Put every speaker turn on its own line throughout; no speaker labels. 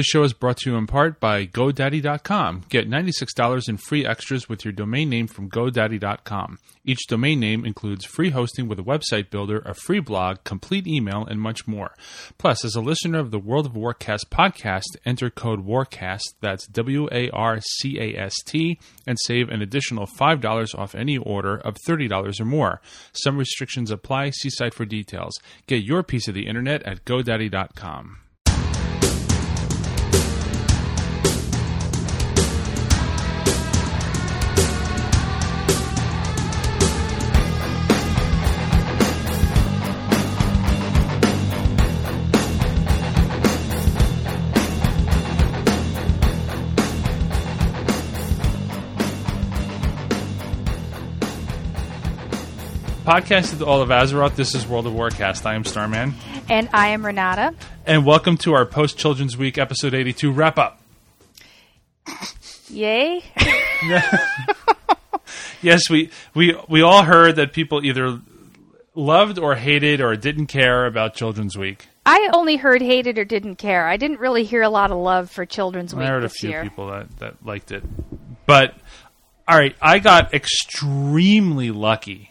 This show is brought to you in part by GoDaddy.com. Get $96 in free extras with your domain name from GoDaddy.com. Each domain name includes free hosting with a website builder, a free blog, complete email, and much more. Plus, as a listener of the World of Warcast podcast, enter code WARCAST, that's W A R C A S T, and save an additional $5 off any order of $30 or more. Some restrictions apply. See site for details. Get your piece of the internet at GoDaddy.com. Podcast of all of Azeroth. This is World of Warcast. I am Starman.
And I am Renata.
And welcome to our post Children's Week episode 82 wrap up.
Yay.
yes, we, we, we all heard that people either loved or hated or didn't care about Children's Week.
I only heard hated or didn't care. I didn't really hear a lot of love for Children's Week.
I heard a few
year.
people that, that liked it. But, all right, I got extremely lucky.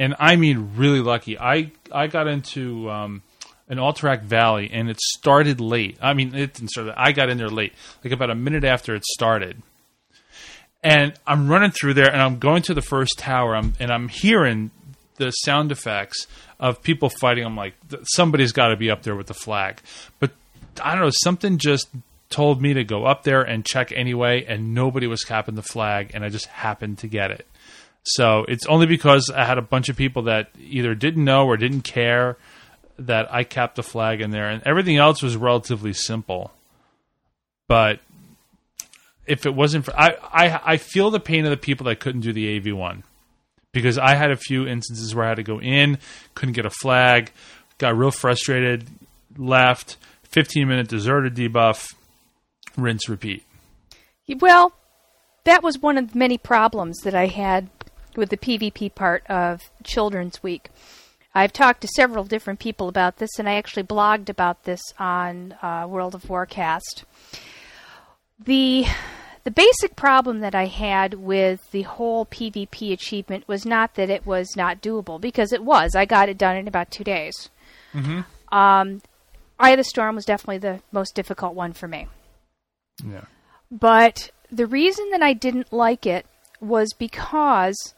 And I mean really lucky. I, I got into um, an Alterac Valley and it started late. I mean, it didn't start. I got in there late, like about a minute after it started. And I'm running through there and I'm going to the first tower I'm, and I'm hearing the sound effects of people fighting. I'm like, somebody's got to be up there with the flag. But I don't know, something just told me to go up there and check anyway, and nobody was capping the flag, and I just happened to get it. So it's only because I had a bunch of people that either didn't know or didn't care that I capped the flag in there, and everything else was relatively simple. But if it wasn't for I, I I feel the pain of the people that couldn't do the AV one because I had a few instances where I had to go in, couldn't get a flag, got real frustrated, left, fifteen minute deserted debuff, rinse repeat.
Well, that was one of the many problems that I had with the PvP part of Children's Week. I've talked to several different people about this, and I actually blogged about this on uh, World of Warcast. The the basic problem that I had with the whole PvP achievement was not that it was not doable, because it was. I got it done in about two days.
Mm-hmm.
Um, Eye of the Storm was definitely the most difficult one for me.
Yeah.
But the reason that I didn't like it was because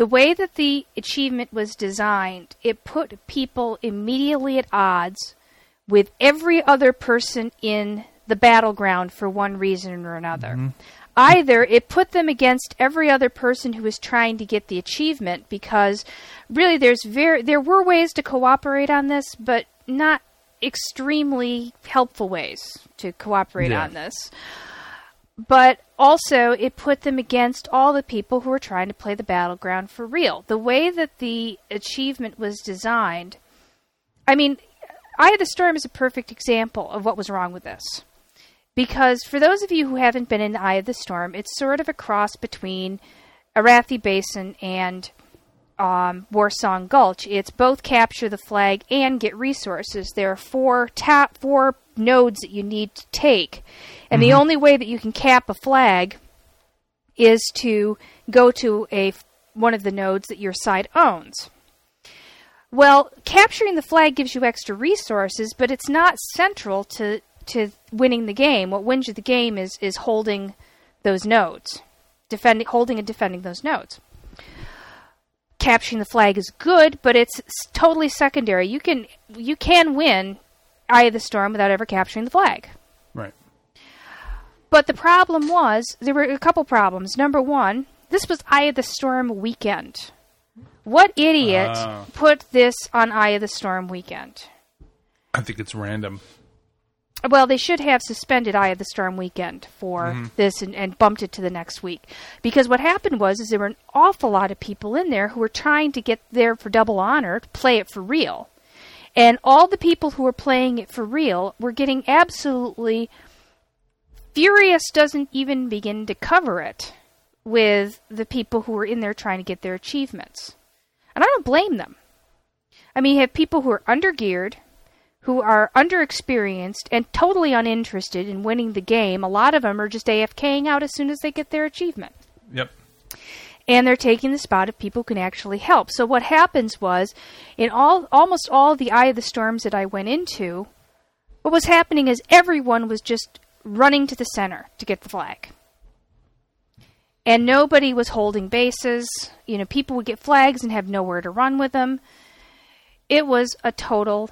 the way that the achievement was designed, it put people immediately at odds with every other person in the battleground for one reason or another. Mm-hmm. Either it put them against every other person who was trying to get the achievement because really there's very there were ways to cooperate on this, but not extremely helpful ways to cooperate
Yeah.
on this but also it put them against all the people who were trying to play the battleground for real. The way that the achievement was designed, I mean, Eye of the Storm is a perfect example of what was wrong with this. Because for those of you who haven't been in Eye of the Storm, it's sort of a cross between Arathi Basin and um, Warsong Gulch. It's both capture the flag and get resources. There are four tap four nodes that you need to take, and the only way that you can cap a flag is to go to a one of the nodes that your side owns. Well, capturing the flag gives you extra resources, but it's not central to to winning the game. What wins you the game is is holding those nodes, defending, holding and defending those nodes capturing the flag is good, but it's totally secondary. You can you can win Eye of the Storm without ever capturing the flag.
Right.
But the problem was there were a couple problems. Number one, this was Eye of the Storm weekend. What idiot
Ah.
put this on Eye of the Storm weekend?
I think it's random.
Well, they should have suspended Eye of the Storm weekend for mm-hmm. this and, and bumped it to the next week. Because what happened was is there were an awful lot of people in there who were trying to get there for double honor to play it for real. And all the people who were playing it for real were getting absolutely Furious doesn't even begin to cover it with the people who were in there trying to get their achievements. And I don't blame them. I mean, you have people who are undergeared, who are underexperienced and totally uninterested in winning the game. A lot of them are just AFKing out as soon as they get their achievement.
Yep.
And they're taking the spot of people who can actually help. So what happens was, in all almost all the Eye of the Storms that I went into, what was happening is everyone was just running to the center to get the flag. And nobody was holding bases. You know, people would get flags and have nowhere to run with them. It was a total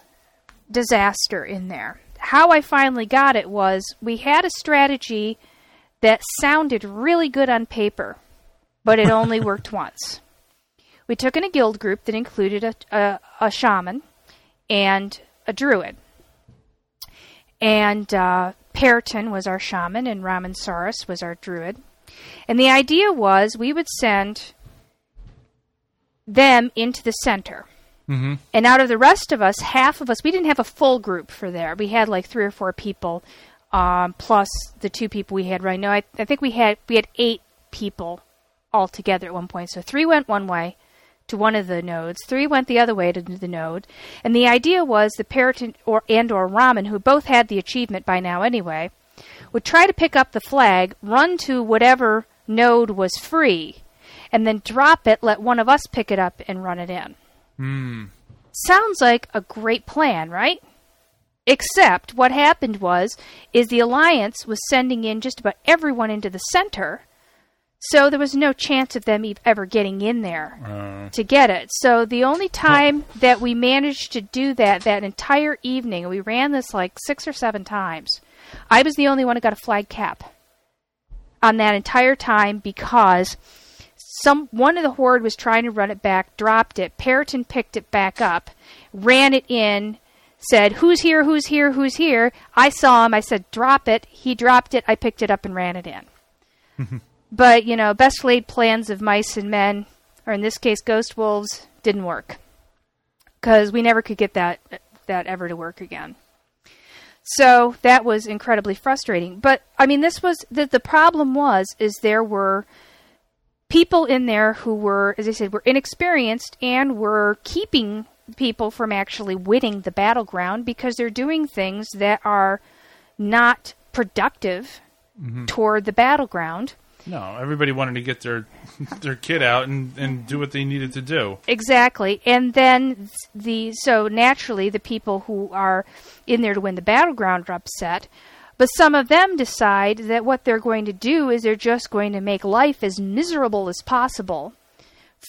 disaster in there. How I finally got it was we had a strategy that sounded really good on paper, but it only worked once. We took in a guild group that included a, a, a shaman and a druid. And uh, Periton was our shaman, and Ramansaurus was our druid. And the idea was we would send them into the center.
Mm-hmm.
And out of the rest of us, half of us, we didn't have a full group for there. We had like three or four people, um, plus the two people we had right now. I, I think we had we had eight people all together at one point. So three went one way to one of the nodes, three went the other way to the node, and the idea was the Periton or and or Ramen, who both had the achievement by now anyway, would try to pick up the flag, run to whatever node was free, and then drop it. Let one of us pick it up and run it in.
Hmm.
Sounds like a great plan, right? Except what happened was is the alliance was sending in just about everyone into the center. So there was no chance of them ever getting in there
Uh,
to get it. So the only time that we managed to do that that entire evening, we ran this like 6 or 7 times. I was the only one who got a flag cap on that entire time because some one of the horde was trying to run it back, dropped it. Periton picked it back up, ran it in, said, "Who's here? Who's here? Who's here?" I saw him. I said, "Drop it." He dropped it. I picked it up and ran it in. but you know, best laid plans of mice and men, or in this case, ghost wolves, didn't work because we never could get that that ever to work again. So that was incredibly frustrating. But I mean, this was the the problem was is there were people in there who were, as I said, were inexperienced and were keeping people from actually winning the battleground because they're doing things that are not productive mm-hmm. toward the battleground.
no, everybody wanted to get their their kid out and, and do what they needed to do.
Exactly. And then the so naturally the people who are in there to win the battleground are upset. But some of them decide that what they're going to do is they're just going to make life as miserable as possible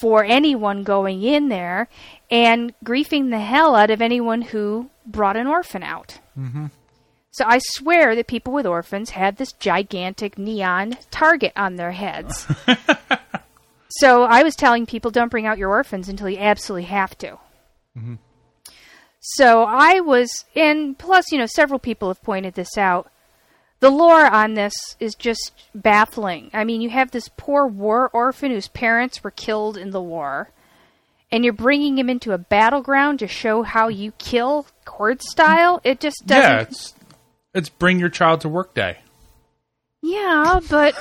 for anyone going in there and griefing the hell out of anyone who brought an orphan out. Mm-hmm. So I swear that people with orphans had this gigantic neon target on their heads. So I was telling people don't bring out your orphans until you absolutely have to. So I was, and plus, you know, several people have pointed this out. The lore on this is just baffling. I mean, you have this poor war orphan whose parents were killed in the war, and you're bringing him into a battleground to show how you kill horde style. It just doesn't.
Yeah, it's it's bring your child to work day.
yeah, but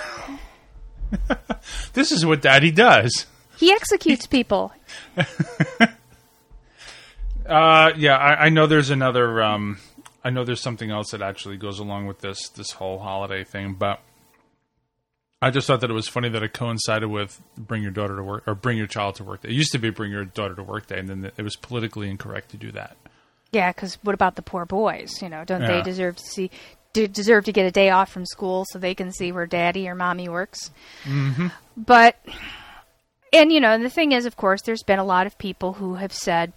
This is what Daddy does.
he executes people.
Uh, yeah, I, I know there's another. Um, I know there's something else that actually goes along with this this whole holiday thing, but I just thought that it was funny that it coincided with bring your daughter to work or bring your child to work day. It used to be bring your daughter to work day, and then it was politically incorrect to do that.
Yeah, because what about the poor boys? You know, don't
Yeah.
they deserve to see deserve to get a day off from school so they can see where daddy or mommy works? Mm-hmm. But and you know, and the thing is, of course, there's been a lot of people who have said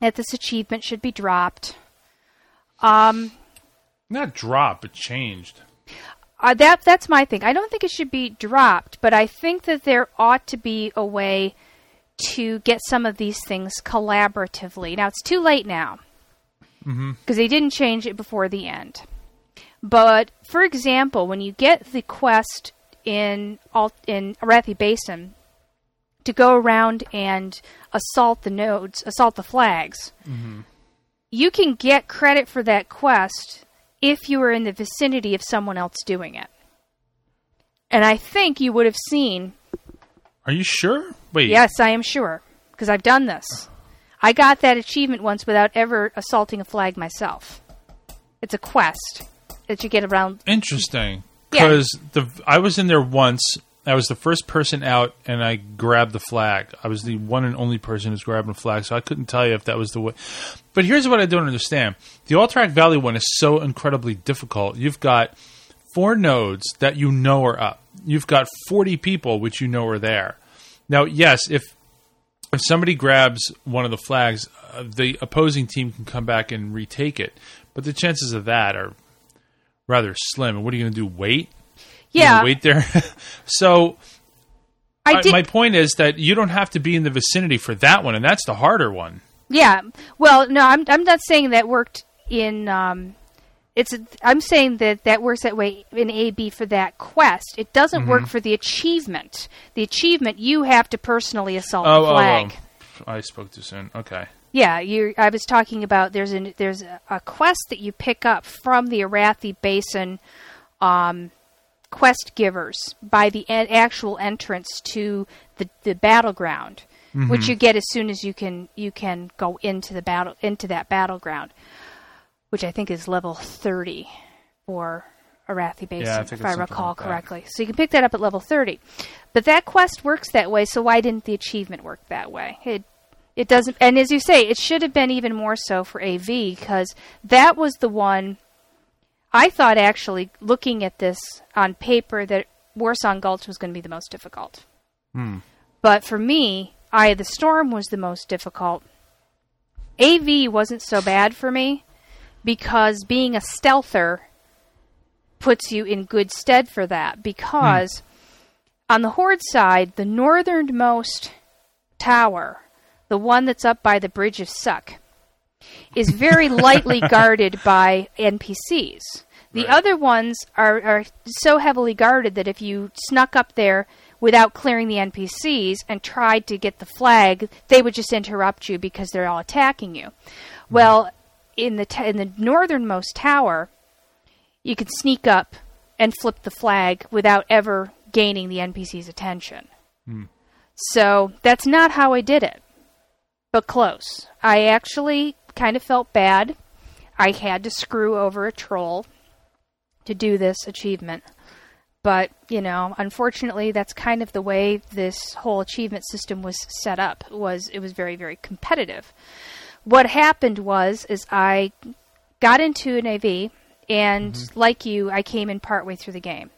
that this achievement should be dropped. Um,
Not drop, but changed.
uh, that that's my thing. I don't think it should be dropped, but I think that there ought to be a way to get some of these things collaboratively. Now it's too late now because they didn't change it before the end. But for example, when you get the quest in Alt- in Arathi Basin to go around and assault the nodes, assault the flags, you can get credit for that quest if you were in the vicinity of someone else doing it. And I think you would have seen
Are you sure? Wait.
Yes, I am sure because I've done this. I got that achievement once without ever assaulting a flag myself. It's a quest that you get around.
Interesting.
Yeah.
Because the I was in there once. I was the first person out, and I grabbed the flag. I was the one and only person who's grabbing the flag, so I couldn't tell you if that was the way. But here's what I don't understand: the Alterac Valley one is so incredibly difficult. You've got four nodes that you know are up. You've got 40 people which you know are there. Now, yes, if if somebody grabs one of the flags, uh, the opposing team can come back and retake it. But the chances of that are rather slim. And what are you going to do? Wait?
Yeah,
wait there. so
I did.
my point is that you don't have to be in the vicinity for that one, and that's the harder one.
Yeah. Well, no, I'm I'm not saying that worked in. Um, it's. I'm saying that that works that way in A B for that quest. It doesn't
Mm-hmm.
work for the achievement. The achievement you have to personally assault
Oh,
the
oh,
flag.
oh, I spoke too soon. Okay.
Yeah, you. I was talking about there's an there's a, a quest that you pick up from the Arathi Basin um, quest givers by the en- actual entrance to the the battleground, which you get as soon as you can you can go into the battle into that battleground, which I think is level thirty for Arathi Basin,
Yeah, I
if I recall
like
correctly. So you can pick that up at level thirty, but that quest works that way. So why didn't the achievement work that way? It it doesn't, and as you say, it should have been even more so for AV because that was the one. I thought actually, looking at this on paper, that Warsong Gulch was going to be the most difficult. Hmm. But for me, Eye of the Storm was the most difficult. AV wasn't so bad for me because being a stealther puts you in good stead for that. Because hmm. on the Horde side, the northernmost tower, the one that's up by the Bridge of Suck, is very lightly guarded by NPCs. The
Right.
other ones are, are so heavily guarded that if you snuck up there without clearing the NPCs and tried to get the flag, they would just interrupt you because they're all attacking you. Hmm. Well, in the t- in the northernmost tower, you could sneak up and flip the flag without ever gaining the NPC's attention. Hmm. So that's not how I did it, but close. I actually kind of felt bad. I had to screw over a troll to do this achievement. But, you know, unfortunately that's kind of the way this whole achievement system was set up. Was it was very very competitive. What happened was is I got into an AV and mm-hmm. like you I came in partway through the game.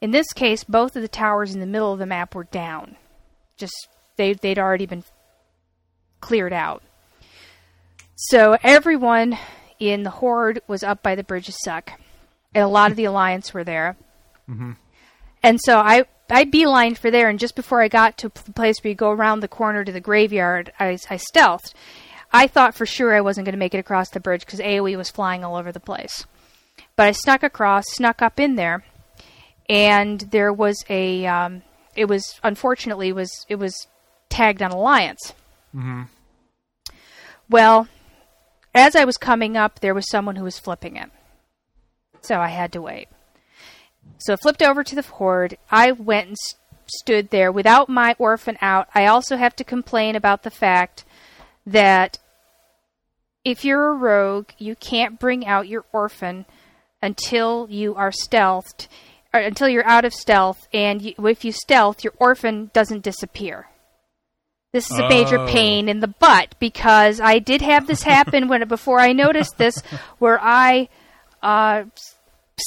In this case both of the towers in the middle of the map were down. Just they they'd already been cleared out. So everyone in the horde was up by the bridge of Suck, and a lot of the alliance were there. And so I I beelined for there, and just before I got to the place where you go around the corner to the graveyard, I, I stealthed. I thought for sure I wasn't going to make it across the bridge because AOE was flying all over the place. But I snuck across, snuck up in there, and there was a. Um, it was unfortunately it was it was tagged on alliance. Well, as I was coming up, there was someone who was flipping it, so I had to wait. So I flipped over to the horde. I went and s- stood there without my orphan out. I also have to complain about the fact that if you're a rogue, you can't bring out your orphan until you are stealthed, until you're out of stealth. And you, if you stealth, your orphan doesn't disappear. This is a major
Oh.
pain in the butt because I did have this happen when before I noticed this, where I uh,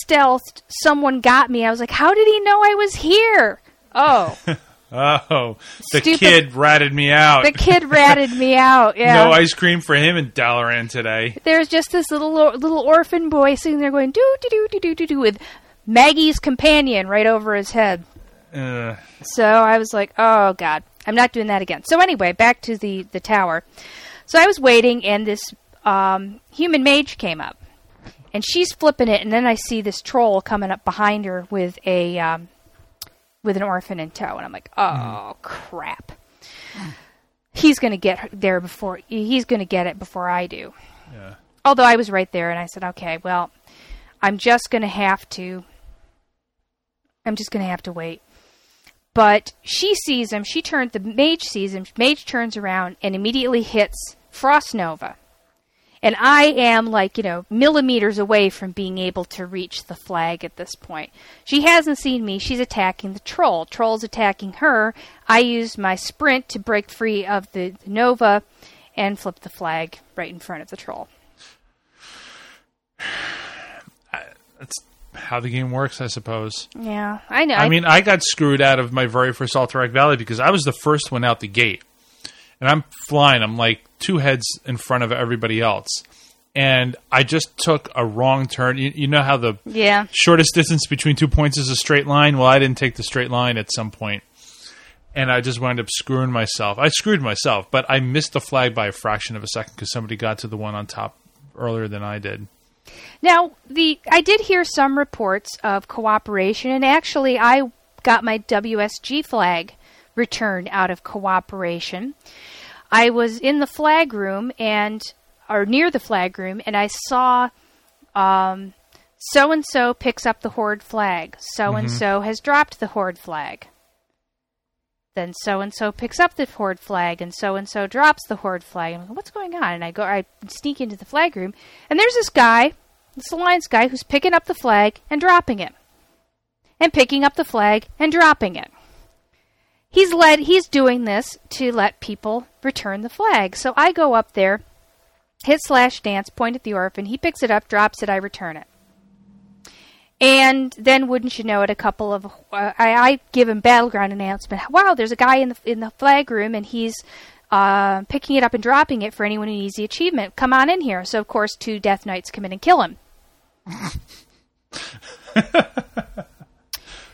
stealthed. Someone got me. I was like, "How did he know I was here?" Oh,
Oh, the
Stupid-
kid ratted me out.
the kid ratted me out. Yeah.
No ice cream for him in Dalaran today.
There's just this little little orphan boy sitting there going do do do do do do do with Maggie's companion right over his head.
Uh,
So I was like, "Oh God, I'm not doing that again." So anyway, back to the the tower. So I was waiting, and this um, human mage came up, and she's flipping it, and then I see this troll coming up behind her with a um, with an orphan in tow, and I'm like, "Oh crap." He's gonna get there before he's gonna get it before I do.
yeah.
Although I was right there, and I said, "Okay, well, I'm just gonna have to. I'm just gonna have to wait." But she sees him. She turns. The mage sees him. Mage turns around and immediately hits Frost Nova. And I am like, you know, millimeters away from being able to reach the flag at this point. She hasn't seen me. She's attacking the troll. Troll's attacking her. I use my sprint to break free of the Nova and flip the flag right in front of the troll.
That's how the game works, I suppose.
Yeah, I know.
I mean, I got screwed out of my very first Alterac Valley because I was the first one out the gate. And I'm flying. I'm like two heads in front of everybody else. And I just took a wrong turn. You, you know how the
yeah.
shortest distance between two points is a straight line? Well, I didn't take the straight line at some point. And I just wound up screwing myself. I screwed myself, but I missed the flag by a fraction of a second because somebody got to the one on top earlier than I did.
Now, the I did hear some reports of cooperation, and actually, I got my WSG flag returned out of cooperation. I was in the flag room and or near the flag room, and I saw so and so picks up the horde flag. So and so has dropped the horde flag. Then so and so picks up the horde flag, and so and so drops the horde flag. I'm like, what's going on? And I go, I sneak into the flag room, and there's this guy, this Lions guy, who's picking up the flag and dropping it, and picking up the flag and dropping it. He's led. He's doing this to let people return the flag. So I go up there, hit slash dance, point at the orphan. He picks it up, drops it. I return it. And then, wouldn't you know it, a couple of uh, I, I give him battleground announcement. Wow, there's a guy in the in the flag room, and he's uh, picking it up and dropping it for anyone who needs the achievement. Come on in here. So of course, two Death Knights come in and kill him.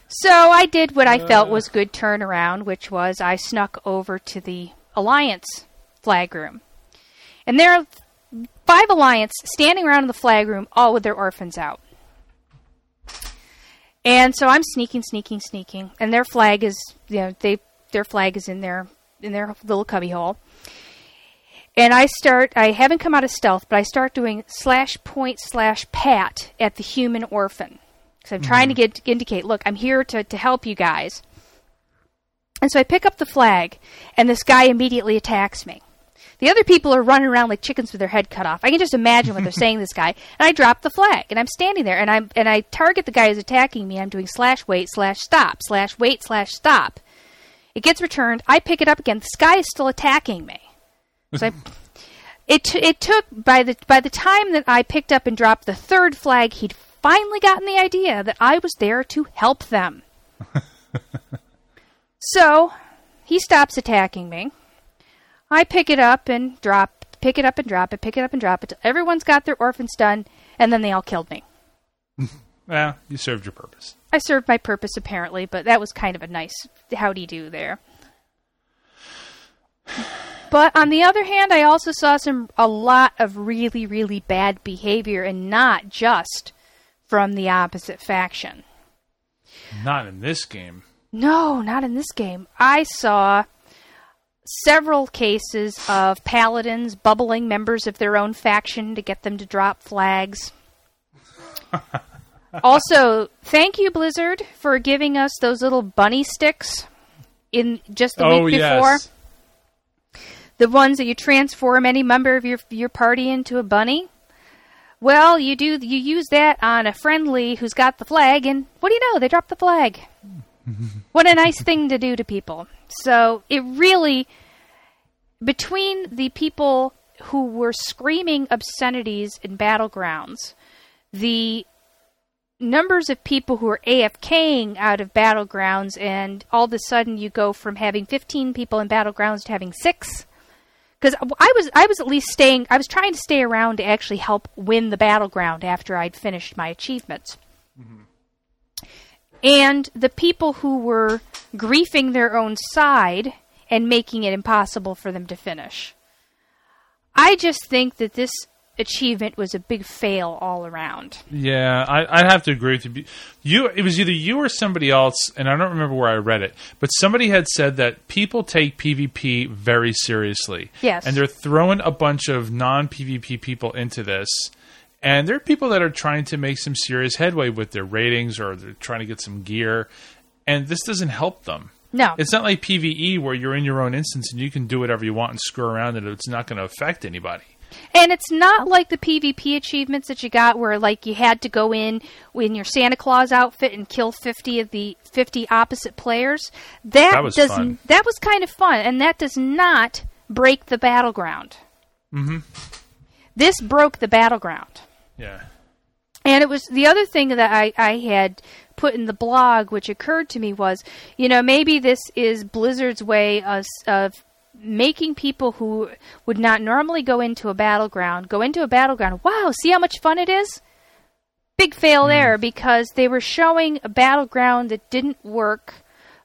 So I did what I felt was good turnaround, which was I snuck over to the Alliance flag room, and there are five Alliance standing around in the flag room, all with their orphans out. And so I'm sneaking, sneaking, sneaking, and their flag is, you know, they their flag is in their in their little cubby hole. And I start, I haven't come out of stealth, but I start doing slash point slash pat at the human orphan. Because I'm trying to mm-hmm. get to indicate, look, I'm here to, to help you guys. And so I pick up the flag, and this guy immediately attacks me. The other people are running around like chickens with their head cut off. I can just imagine what they're saying to this guy. And I drop the flag, and I'm standing there, and I'm and I target the guy who's attacking me. I'm doing slash wait slash stop slash wait slash stop. It gets returned. I pick it up again. This guy is still attacking me. So I, it t- it took by the by the time that I picked up and dropped the third flag, he'd finally gotten the idea that I was there to help them. so he stops attacking me. I pick it up and drop, pick it up and drop it, pick it up and drop it. till Everyone's got their orphans done, and then they all killed me.
Well, you served your purpose.
I served my purpose apparently, but that was kind of a nice howdy do there. But on the other hand, I also saw some a lot of really really bad behavior and not just from the opposite faction.
Not in this game.
No, not in this game. I saw several cases of paladins bubbling members of their own faction to get them to drop flags. also, thank you Blizzard for giving us those little bunny sticks in just the
oh
week before.
yes.
The ones that you transform any member of your your party into a bunny. Well, you do you use that on a friendly who's got the flag, and what do you know? They drop the flag. what a nice thing to do to people. So it really, between the people who were screaming obscenities in battlegrounds, the numbers of people who are AFKing out of battlegrounds, and all of a sudden you go from having 15 people in battlegrounds to having six. Because I was, I was at least staying. I was trying to stay around to actually help win the battleground after I'd finished my achievements. Mm-hmm. And the people who were griefing their own side and making it impossible for them to finish. I just think that this achievement was a big fail all around.
Yeah, I, I'd have to agree with you. You, it was either you or somebody else, and I don't remember where I read it, but somebody had said that people take PvP very seriously.
Yes.
and they're throwing a bunch of non-PvP people into this, and there are people that are trying to make some serious headway with their ratings, or they're trying to get some gear, and this doesn't help them.
No.
It's not like PVE where you're in your own instance and you can do whatever you want and screw around and it's not going to affect anybody.
And it's not like the PvP achievements that you got where like you had to go in in your Santa Claus outfit and kill 50 of the 50 opposite players. That,
That was
does
fun.
that was kind of fun and that does not break the battleground. Mhm. This broke the battleground.
Yeah.
And it was the other thing that I, I had put in the blog, which occurred to me was, you know, maybe this is Blizzard's way of, of making people who would not normally go into a battleground go into a battleground. Wow, see how much fun it is? Big fail there because they were showing a battleground that didn't work.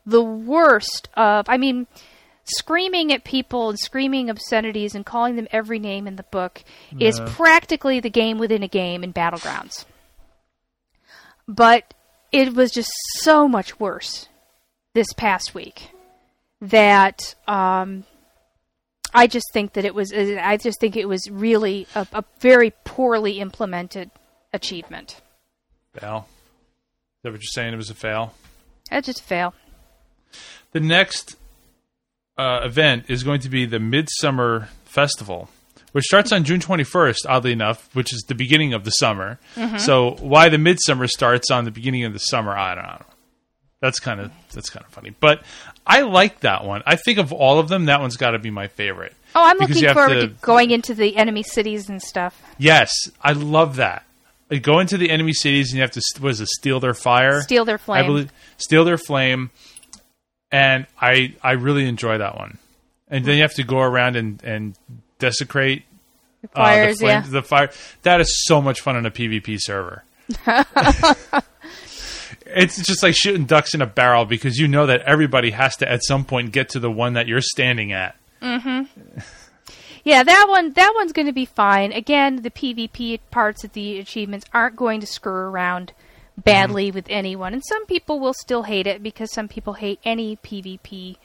The worst of, I mean, screaming at people and screaming obscenities and calling them every name in the book is practically the game within a game in battlegrounds. But it was just so much worse this past week that um, I just think that it was. I just think it was really a, a very poorly implemented achievement.
Fail. Is that what you're saying? It was a fail?
That just a fail.
The next uh, event is going to be the Midsummer Festival, which starts on June 21st, oddly enough, which is the beginning of the summer. So why the Midsummer starts on the beginning of the summer, I don't know. That's kind of that's kind of funny, but I like that one. I think of all of them, that one's got to be my favorite.
Oh, I'm looking forward
to-
to going into the enemy cities and stuff.
Yes, I love that. You go into the enemy cities and you have to what is it, steal their fire,
Steal their flame.
I believe steal their flame, and I I really enjoy that one. And then you have to go around and and desecrate uh,
Fires,
the, flame,
yeah.
the fire. That is so much fun on a PvP server. it's just like shooting ducks in a barrel because you know that everybody has to at some point get to the one that you're standing at. Mm-hmm.
Yeah, that one that one's going to be fine. Again, the PvP parts of the achievements aren't going to screw around badly mm-hmm. with anyone, and some people will still hate it because some people hate any PvP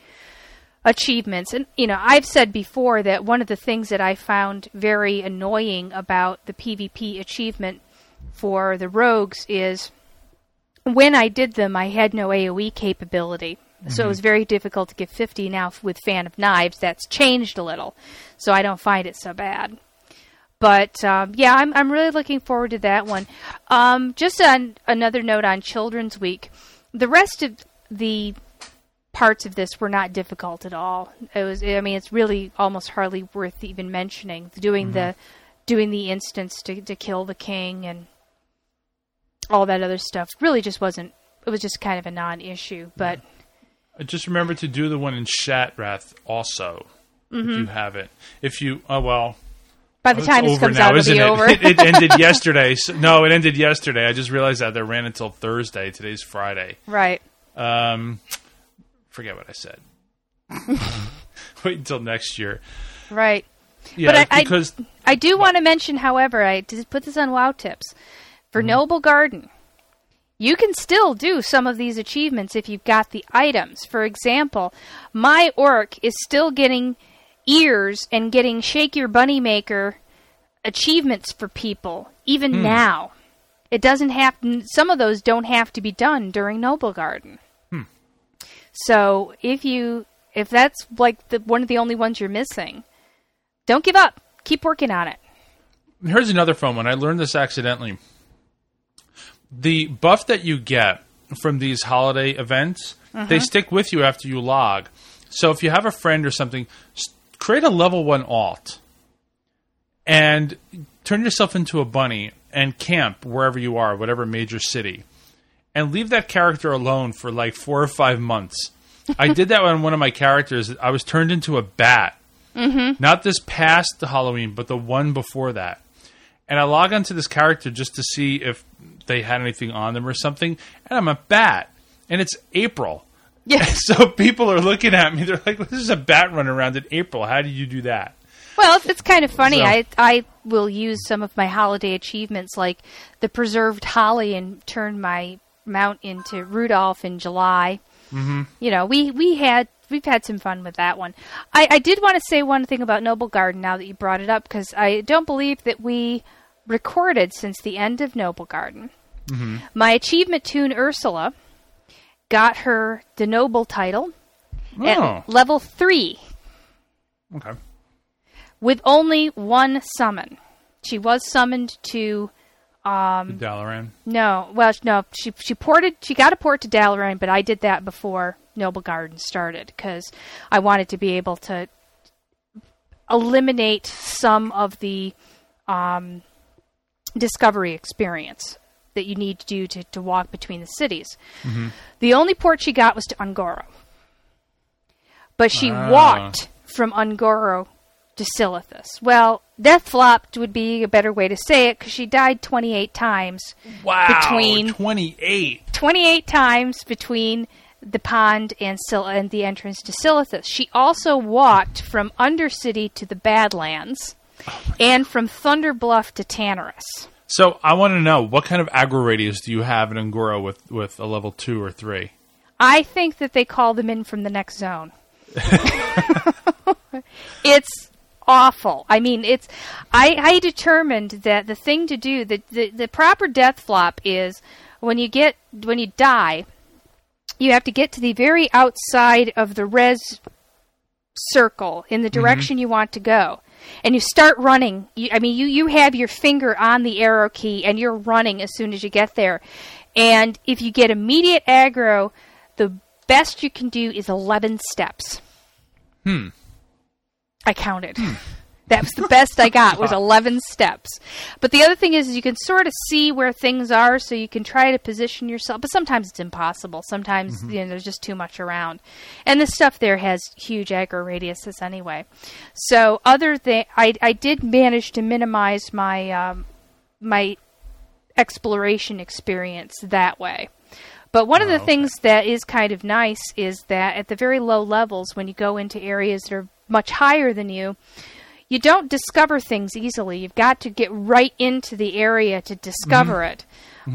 achievements. And you know, I've said before that one of the things that I found very annoying about the PvP achievement for the rogues is when I did them, I had no AoE capability. So it was very difficult to get 50 now with Fan of Knives. That's changed a little, so I don't find it so bad. But um, yeah, I'm I'm really looking forward to that one. Um, just on another note on Children's Week, the rest of the parts of this were not difficult at all. It was I mean it's really almost hardly worth even mentioning. Doing the doing the instance to to kill the king and all that other stuff really just wasn't. It was just kind of a non-issue, but.
Uh, Just remember to do the one in Shattrath also,
Mm-hmm.
if you have it. If you, oh well,
By the time this comes
now,
out, it'll be
it?
over.
It, it ended yesterday. So, no, it ended yesterday. I just realized that they ran until Thursday. Today's Friday.
right.
Um, forget what I said. Wait until next year.
Right.
Yeah,
But I- I-
because
I do want to mention, however, I did put this on WoW Tips for
Mm-hmm.
Noble Garden. You can still do some of these achievements if you've got the items. For example, my orc is still getting ears and getting Shake Your Bunny Maker achievements for people even
Hmm.
now. It doesn't have some of those don't have to be done during Noble Garden.
Hmm.
So if you if that's like the one of the only ones you're missing, don't give up. Keep working on it.
here's another fun one. I learned this accidentally. The buff that you get from these holiday events, they uh-huh. stick with you after you log. So if you have a friend or something, create a level one alt and turn yourself into a bunny and camp wherever you are, whatever major city, and leave that character alone for like four or five months. I did that on one of my characters. I was turned into a bat. Mm-hmm. Not this past Halloween, but the one before that. And I log onto this character just to see if they had anything on them or something. And I'm a bat. And it's April.
Yeah.
So people are looking at me. They're like, this is a bat running around in April. How do you do that?
Well, it's kind of funny.
So-
I I will use some of my holiday achievements, like the preserved holly, and turn my mount into Rudolph in July. Mm-hmm. You know, we we had we've had some fun with that one. I, I did want to say one thing about Noble Garden now that you brought it up, because I don't believe that we recorded since the end of Noble Garden. My achievement toon Ursula got her the noble title
Oh.
at level three
Okay.
with only one summon. She was summoned to
Um, Dalaran.
no, well, no, she she ported she got a port to Dalaran, but I did that before Noble Garden started because I wanted to be able to eliminate some of the um, discovery experience that you need to do to, to walk between the cities. The only port she got was to Ungoro. But she
Ah.
walked from Ungoro to Silithus. Well, death flopped would be a better way to say it because she died 28 times.
Wow.
Between-
28.
28 times between the pond and, Sil- and the entrance to Silithus. She also walked from Undercity to the Badlands and from Thunder Bluff to Tanaris.
So I want to know what kind of aggro radius do you have in Ungoro with, with a level 2 or 3?
I think that they call them in from the next zone. it's awful. I mean, it's. I, I determined that the thing to do, the, the the proper death flop is when you get when you die, you have to get to the very outside of the res circle in the mm-hmm. direction you want to go. And you start running. You, I mean, you, you have your finger on the arrow key and you're running as soon as you get there. And if you get immediate aggro, the best you can do is 11 steps.
Hmm.
I counted. That was the best I got was 11 steps. But the other thing is, is you can sort of see where things are so you can try to position yourself, but sometimes it's impossible. Sometimes you know there's just too much around. And this stuff there has huge aggro radiuses anyway. So other than I I did manage to minimize my um, my exploration experience that way. But one of the
Oh, okay.
things that is kind of nice is that at the very low levels, when you go into areas that are much higher than you, you don't discover things easily. You've got to get right into the area to discover it.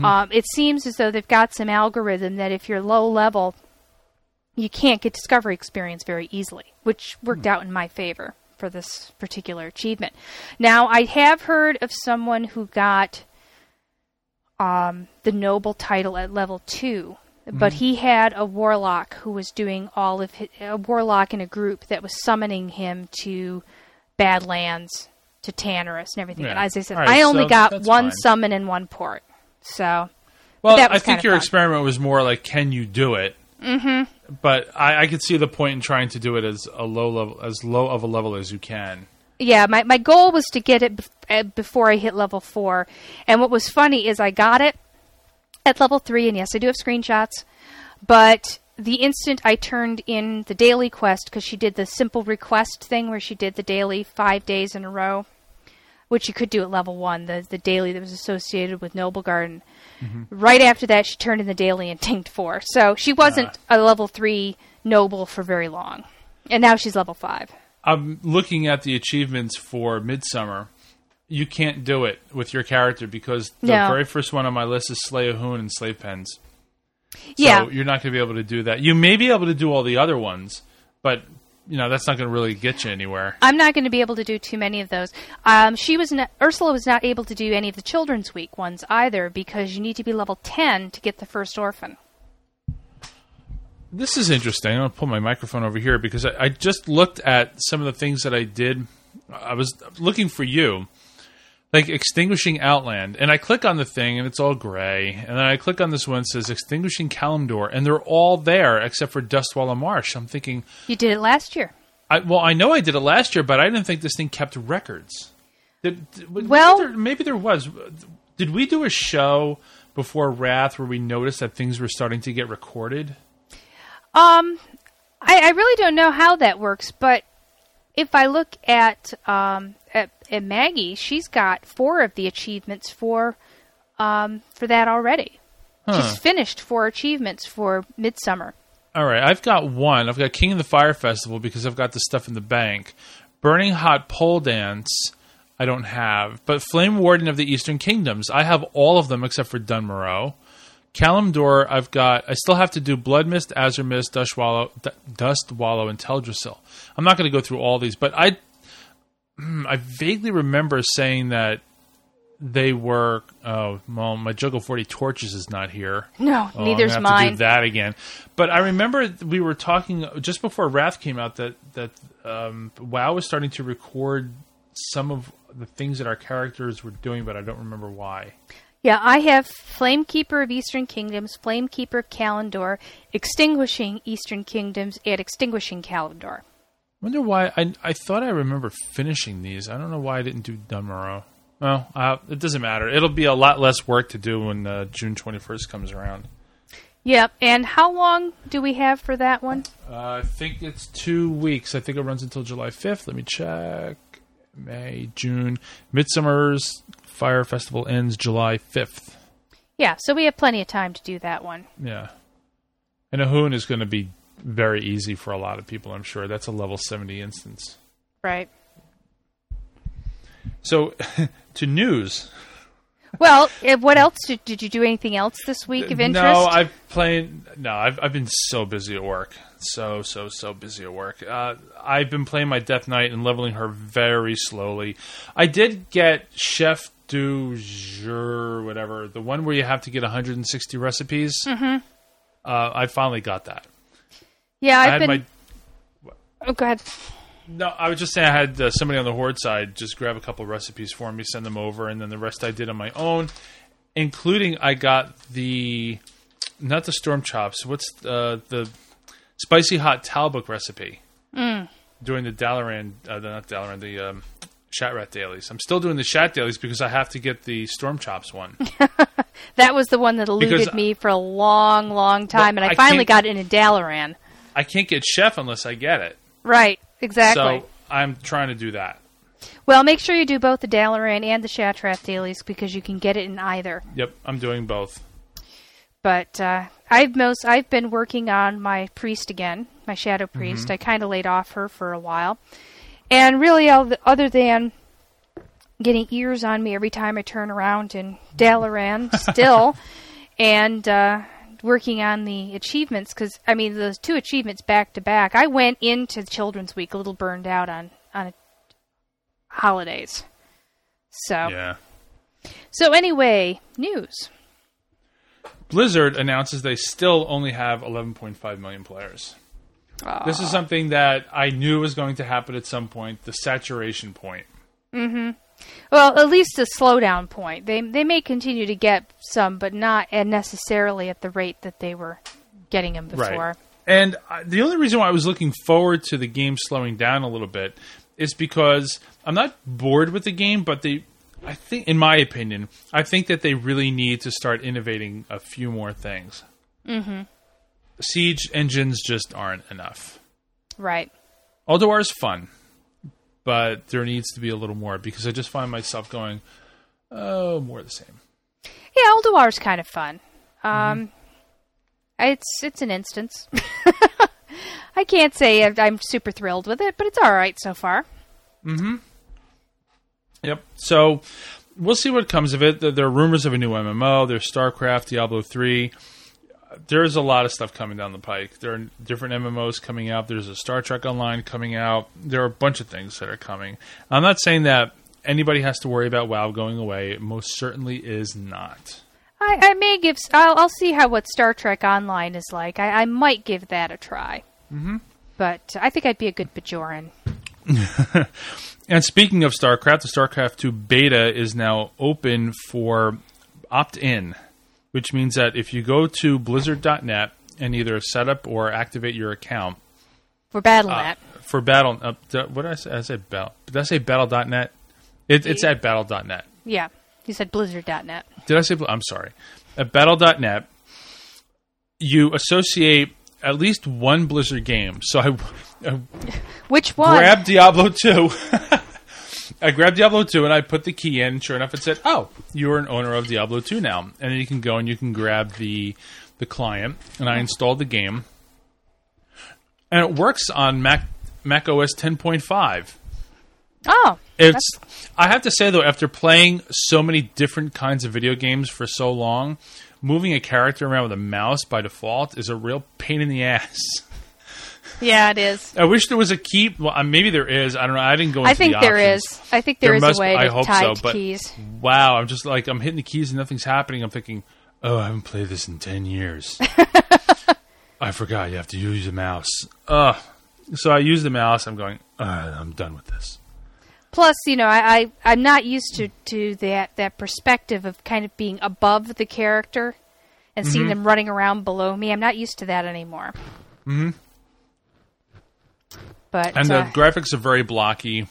Um, it seems as though they've got some algorithm that if you're low level, you can't get discovery experience very easily, which worked out in my favor for this particular achievement. Now, I have heard of someone who got um, the noble title at level 2 but he had a warlock who was doing all of his, a warlock in a group that was summoning him to Badlands, to Tanaris, and everything. And as I said,
right,
I only
so
got one
fine.
summon and one port. So
Well, I think your
fun.
experiment was more like, can you do it? Mm-hmm. But I, I could see the point in trying to do it as a low level, as low of a level as you can.
yeah, my my goal was to get it bef- uh, before I hit level four. And what was funny is I got it at level three, and yes, I do have screenshots. But the instant I turned in the daily quest, because she did the simple request thing where she did the daily five days in a row, which you could do at level one, the the daily that was associated with Noble Garden. Mm-hmm. Right after that, she turned in the daily and tanked four. So she wasn't a level three noble for very long, and now she's level five.
I'm looking at the achievements for Midsummer. You can't do it with your character because the
No.
very first one on my list is Slay Ahune and Slave Pens. So
Yeah.
you're not going to be able to do that. You may be able to do all the other ones, but you know that's not going to really get you anywhere.
I'm not going to be able to do too many of those. Um, she was not, Ursula was not able to do any of the Children's Week ones either because you need to be level 10 to get the first orphan.
This is interesting. I'm going to pull my microphone over here because I, I just looked at some of the things that I did. I was looking for you, like extinguishing Outland, and I click on the thing and it's all gray, and then I click on this one that says extinguishing Kalimdor, and they're all there except for Dustwallow Marsh. I'm thinking,
You did it last year.
I, well, I know I did it last year, but I didn't think this thing kept records. Did, did-
Well-
maybe there, maybe there was. Did we do a show before Wrath where we noticed that things were starting to get recorded?
Um, I, I really don't know how that works, but if I look at um, at, at Maggie, she's got four of the achievements for um, for that already.
Huh.
She's finished four achievements for Midsummer.
All right, I've got one. I've got King of the Fire Festival because I've got the stuff in the bank. Burning Hot Pole Dance, I don't have. But Flame Warden of the Eastern Kingdoms, I have all of them except for Dun Morogh. Kalimdor, I've got. I still have to do Bloodmyst, Azure Mist, Dust Wallow, D- Dust Wallow, and Teldrassil. I'm not going to go through all these, but I, I vaguely remember saying that they were. Oh, well, my Juggle Forty Torches is not here.
No,
Oh, I'm
neither's
gonna have To
mine.
do that again. But I remember we were talking just before Wrath came out that that um, WoW was starting to record some of the things that our characters were doing, but I don't remember why.
Yeah, I have Flamekeeper of Eastern Kingdoms, Flamekeeper of Kalimdor, Extinguishing Eastern Kingdoms, and Extinguishing Kalimdor.
Wonder why I I thought I remember finishing these. I don't know why I didn't do Dun Morogh. Well, uh, it doesn't matter. It'll be a lot less work to do when uh, June twenty first comes around.
Yep, and how long do we have for that one?
Uh, I think it's two weeks. I think it runs until July 5th. Let me check. May, June. Midsummer's Fire Festival ends July 5th.
Yeah, so we have plenty of time to do that one.
Yeah. And Ahune is going to be very easy for a lot of people, I'm sure. That's a level 70 instance.
Right.
So, to news.
Well, eh, what else did, did you do? Anything else this week of interest?
No, I've played. No, I've I've been so busy at work, so so so busy at work. Uh, I've been playing my Death Knight and leveling her very slowly. I did get Chef du Jour, whatever, the one where you have to get 160 recipes. Mm-hmm. Uh, I finally got that.
Yeah,
I
I've
had
been.
my.
Oh, go ahead.
No, I was just saying I had uh, somebody on the Horde side just grab a couple recipes for me, send them over, and then the rest I did on my own, including I got the not the storm chops. What's uh, the spicy hot talbuk recipe? Mm. Doing the Dalaran, uh, the- not Dalaran, the um, Shattrath dailies. I'm still doing the Shat dailies because I have to get the storm chops one.
That was the one that eluded
Because-
me for a long, long time, and I,
I
finally got it in a Dalaran.
I can't get Chef unless I get it.
Right, exactly.
So I'm trying to do that.
well, make sure you do both the Dalaran and the Shattrath dailies because you can get it in either.
Yep, I'm doing both.
But uh, I've most I've been working on my priest again, my shadow priest. I kind of laid off her for a while, and really, oth- other than getting ears on me every time I turn around in Dalaran, still, and uh, working on the achievements because I mean those two achievements back to back. I went into Children's Week a little burned out on on holidays. So
Yeah.
so anyway, news.
Blizzard announces they still only have 11.5 million players. This is something that I knew was going to happen at some point, the saturation point. Mm-hmm.
Well, at least a slowdown point. They they may continue to get some, but not uh, necessarily at the rate that they were getting them before. Right.
And I, the only reason why I was looking forward to the game slowing down a little bit is because I'm not bored with the game, but they, I think, in my opinion, I think that they really need to start innovating a few more things. Mm-hmm. Siege engines just aren't enough.
Right.
Ulduar is fun, but there needs to be a little more because I just find myself going, oh, more of the same.
Yeah, Ulduar's kind of fun. Um, it's it's an instance. I can't say I'm- super thrilled with it, but it's all right so far. Mm hmm.
Yep. So we'll see what comes of it. There are rumors of a new MMO. There's StarCraft, Diablo 3. There's a lot of stuff coming down the pike. There are different MMOs coming out. There's a Star Trek Online coming out. There are a bunch of things that are coming. I'm not saying that anybody has to worry about WoW going away. It most certainly is not.
I, I may give. I'll, I'll see how what Star Trek Online is like. I, I might give that a try. Mm-hmm. But I think I'd be a good Bajoran.
And speaking of StarCraft, the StarCraft 2 beta is now open for opt in, which means that if you go to blizzard.net and either set up or activate your account
For BattleNet.
for Battle, uh, what did I say? I said Battle. Did I say Battle.net? It, it's at Battle.net.
yeah. You said Blizzard.net.
Did I say? I'm sorry. At Battle.net, you associate at least one Blizzard game. So I, I
Which one?
Grab Diablo 2. I grabbed Diablo 2 and I put the key in. Sure enough, it said, "Oh, you're an owner of Diablo 2 now." And then you can go and you can grab the the client. And I installed the game, and it works on Mac Mac OS 10.5.
oh,
It's. I have to say though, after playing so many different kinds of video games for so long, moving a character around with a mouse by default is a real pain in the ass.
Yeah, it is.
I wish there was a keep. Well, uh, maybe there is. I don't know. I didn't go. Into
I think
the
there
options.
is. I think there
There
is
must-
a way
I
to
hope
tie
so,
to
but-
keys.
Wow, I'm just like I'm hitting the keys and nothing's happening. I'm thinking, oh, I haven't played this in ten years. I forgot you have to use a mouse. Ugh. So I use the mouse. I'm going. Uh, I'm done with this.
Plus, you know, I, I I'm not used to to that that perspective of kind of being above the character and seeing
Mm-hmm.
them running around below me. I'm not used to that anymore. Mm-hmm. But
And the
uh,
graphics are very blocky.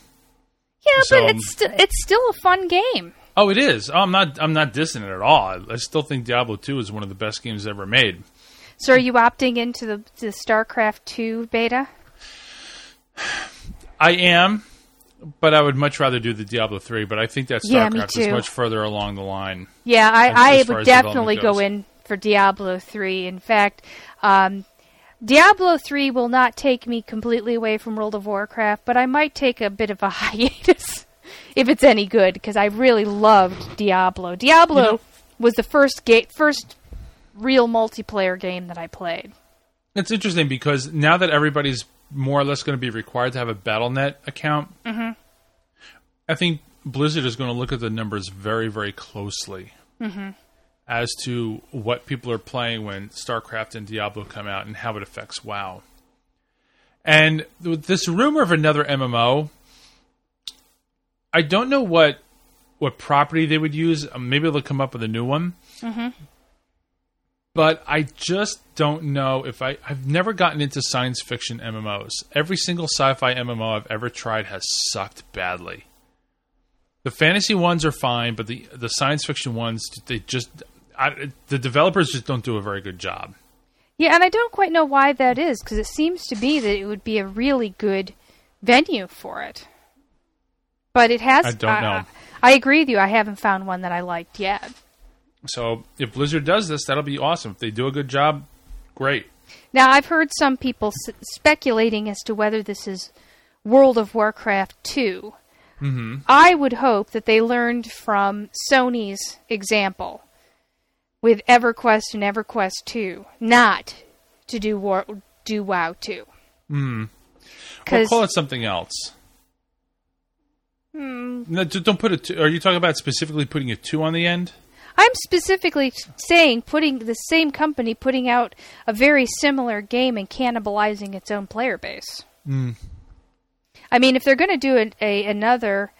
yeah,
so-
but it's st- it's still a fun game.
Oh, it is. Oh, I'm not. I'm not dissing it at all. I, I still think Diablo 2 is one of the best games ever made.
So, are you opting into the the StarCraft two beta?
I am, but I would much rather do the Diablo 3. But I think that
Yeah,
StarCraft is much further along the line.
Yeah, I,
As-
I
as
would definitely go in for Diablo 3. In fact, um, Diablo 3 will not take me completely away from World of Warcraft, but I might take a bit of a hiatus if it's any good because I really loved Diablo. Diablo
You know-
was the first ga- first real multiplayer game that I played.
It's interesting because now that everybody's more or less going to be required to have a BattleNet account,
Mm-hmm.
I think Blizzard is going to look at the numbers very, very closely
Mm-hmm.
As to what people are playing when StarCraft and Diablo come out and how it affects WoW. And with this rumor of another MMO, I don't know what what property they would use. Um, Maybe they'll come up with a new one but I just don't know if I. I've never gotten into science fiction MMOs. Every single sci-fi MMO I've ever tried has sucked badly. The fantasy ones are fine, but the the science fiction ones, they just I, the developers just don't do a very good job.
Yeah, and I don't quite know why that is because it seems to be that it would be a really good venue for it. But it has.
I don't know.
I agree with you. I haven't found one that I liked yet.
So if Blizzard does this, that'll be awesome. If they do a good job, great.
Now, I've heard some people s- speculating as to whether this is World of Warcraft 2. Mm-hmm. I would hope that they learned from Sony's example with EverQuest and EverQuest 2 not to do war- do WoW 2. Hmm.
Or
Because
call it something else. Hmm. No, d- don't put it. Two, are you talking about specifically putting a two on the end?
I'm specifically saying putting the same company putting out a very similar game and cannibalizing its own player base. Hmm. I mean, if they're going to do a, a another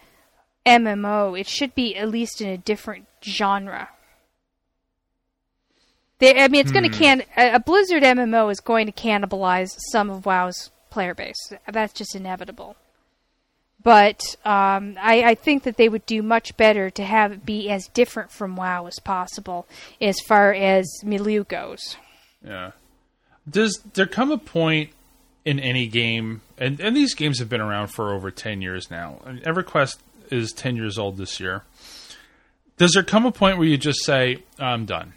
MMO, it should be at least in a different genre. They, I mean, it's going to can a, Blizzard MMO is going to cannibalize some of WoW's player base. That's just inevitable. But um, I, I think that they would do much better to have it be as different from WoW as possible, as far as milieu goes.
Yeah. Does there come a point in any game, and, and these games have been around for over 10 years now. Mean, EverQuest is 10 years old this year. Does there come a point where you just say, I'm done?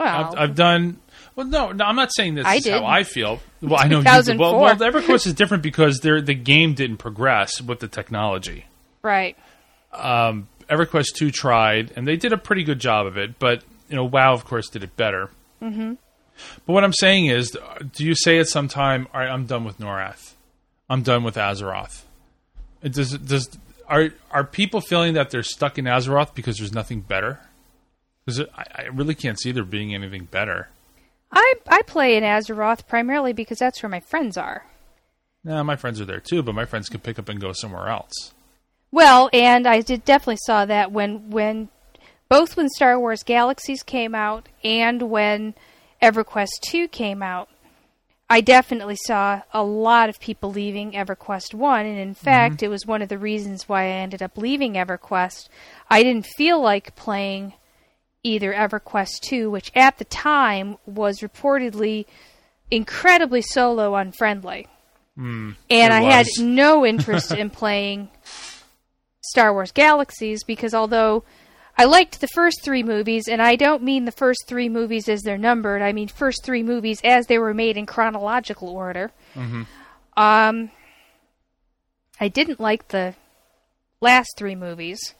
Well,
I've, I've done. Well, no, no, I'm not saying this
I
is
did.
how I feel. Well, I know you did. Well,
2004.
well, EverQuest is different because they're, the game didn't progress with the technology.
right.
EverQuest 2 tried, and they did a pretty good job of it, but, you know, WoW, of course, did it better. Mm-hmm. But what I'm saying is, do you say at some time, all right, I'm done with Norrath. I'm done with Azeroth. It Does, does, are, are people feeling that they're stuck in Azeroth because there's nothing better? Because I, I really can't see there being anything better.
I I play in Azeroth primarily because that's where my friends are.
Nah, my friends are there too, but my friends can pick up and go somewhere else.
Well, and I did definitely saw that when when both when Star Wars Galaxies came out and when EverQuest 2 came out. I definitely saw a lot of people leaving EverQuest 1 and in mm-hmm. fact it was one of the reasons why I ended up leaving EverQuest. I didn't feel like playing either EverQuest 2, which at the time was reportedly incredibly solo unfriendly. and I had no interest in playing Star Wars Galaxies because although I liked the first three movies, and I don't mean the first three movies as they're numbered, I mean first three movies as they were made in chronological order. Um, I didn't like the last three movies,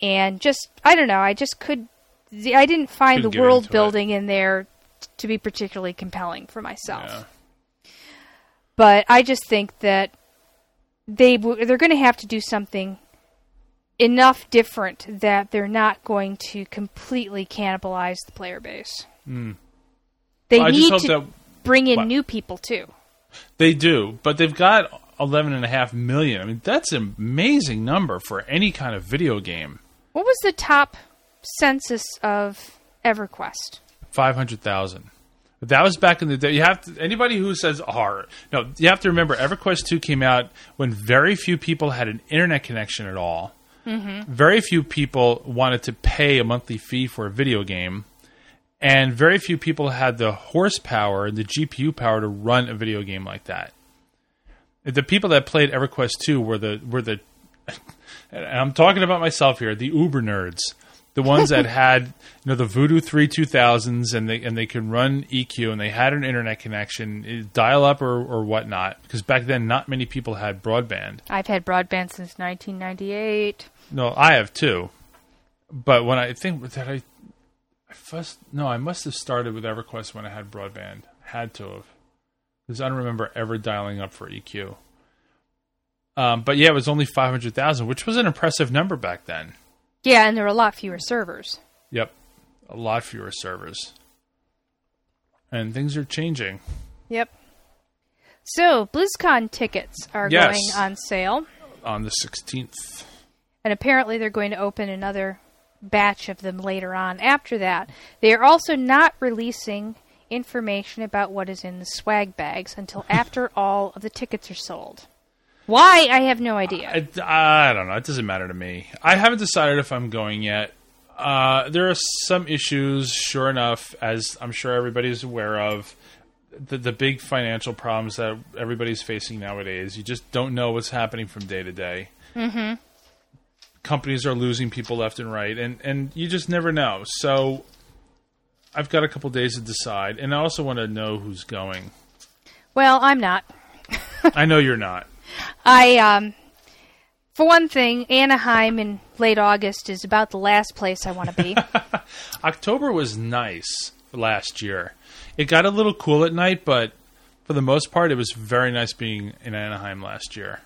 and just I don't know, I just could. I didn't find
Couldn't
the world
into it.
building in there t- to be particularly compelling for myself.
Yeah.
But I just think that they w- they're going to have to do something enough different that they're not going to completely cannibalize the player base. They
Hmm. I just
need to
that
bring in
what?
new people too.
they do, but they've got eleven and a half million. I mean, that's an amazing number for any kind of video game.
What was the top census of EverQuest?
Five hundred thousand. That was back in the day. You have to, anybody who says horror. No, you have to remember EverQuest two came out when very few people had an internet connection at all. Mm-hmm. Very few people wanted to pay a monthly fee for a video game, and very few people had the horsepower and the GPU power to run a video game like that. The people that played EverQuest two were the were the and I'm talking about myself here, the Uber nerds, the ones that had you know the Voodoo three two thousands, and they and they could run EQ, and they had an internet connection, dial up or or whatnot, because back then not many people had broadband.
I've had broadband since 1998.
No, I have too, but when I think that I, I first no, I must have started with EverQuest when I had broadband. Had to have, because I don't remember ever dialing up for EQ. Um, but yeah, it was only five hundred thousand, which was an impressive number back then.
Yeah, and there are a lot fewer servers.
Yep. A lot fewer servers. And things are changing.
Yep. So, BlizzCon tickets are
Yes.
going on sale,
On the 16th.
and apparently they're going to open another batch of them later on after that. They are also not releasing information about what is in the swag bags until after all of the tickets are sold. Why? I have no idea.
I, I don't know. It doesn't matter to me. I haven't decided if I'm going yet. Uh, there are some issues, sure enough, as I'm sure everybody's aware of. The, the big financial problems that everybody's facing nowadays. You just don't know what's happening from day to day. Mm-hmm. Companies are losing people left and right, and, and you just never know. So I've got a couple days to decide, and I also want to know who's going.
Well, I'm not.
I know you're not.
I, um, for one thing, Anaheim in late August is about the last place I want to be.
October was nice last year. It got a little cool at night, but for the most part, it was very nice being in Anaheim last year.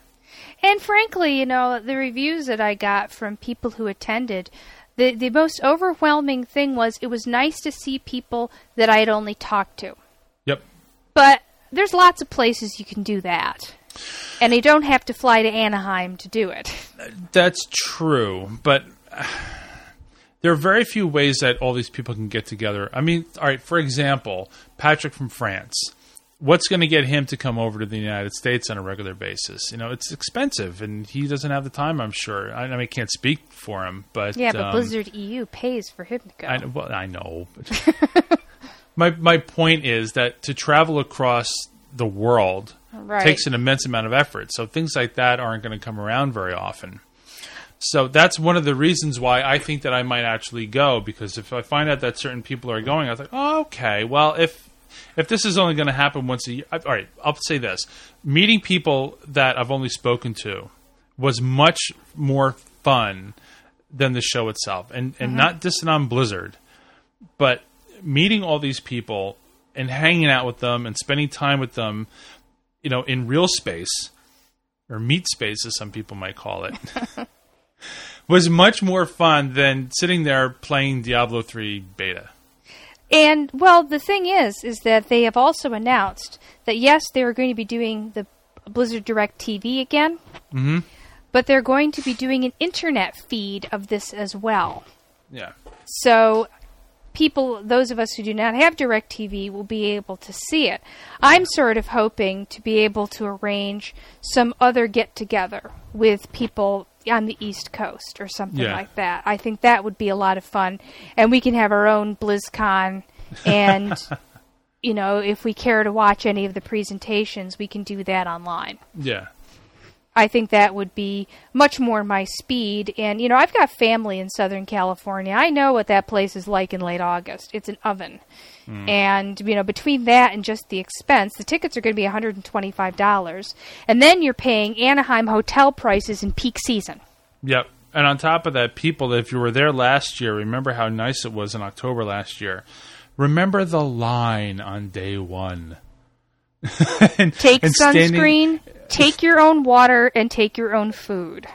And frankly, you know, the reviews that I got from people who attended, the the most overwhelming thing was it was nice to see people that I had only talked to.
Yep.
But there's lots of places you can do that. And they don't have to fly to Anaheim to do it.
That's true, but uh, there are very few ways that all these people can get together. I mean, all right, for example, Patrick from France. What's going to get him to come over to the United States on a regular basis? You know, it's expensive, and he doesn't have the time. I'm sure. I, I mean, I can't speak for him, but
Yeah, but
um,
Blizzard EU pays for him to go.
I, well, I know. my my point is that to travel across the world
Right.
takes an immense amount of effort. So things like that aren't going to come around very often. So that's one of the reasons why I think that I might actually go because if I find out that certain people are going, I was like, oh, okay, well if if this is only going to happen once a year, all right, I'll say this: meeting people that I've only spoken to was much more fun than the show itself, and and mm-hmm. not dissing on Blizzard, but meeting all these people and hanging out with them and spending time with them, you know, in real space or meat space, as some people might call it, was much more fun than sitting there playing Diablo three beta.
And well, the thing is, is that they have also announced that yes, they are going to be doing the Blizzard Direct TV again, mm-hmm. but they're going to be doing an internet feed of this as well.
Yeah.
So people, those of us who do not have Direct TV, will be able to see it. I'm sort of hoping to be able to arrange some other get together with people on the East Coast or something
Yeah.
like that. I think that would be a lot of fun, and we can have our own BlizzCon, and you know, if we care to watch any of the presentations, we can do that online.
Yeah.
I think that would be much more my speed. And, you know, I've got family in Southern California. I know what that place is like in late August. It's an oven. Hmm. And, you know, between that and just the expense, the tickets are going to be $125. And then you're paying Anaheim hotel prices in peak season.
Yep. And on top of that, people, if you were there last year, remember how nice it was in October last year. Remember the line on day one. and,
Take
and standing-
sunscreen, take your own water, and take your own food.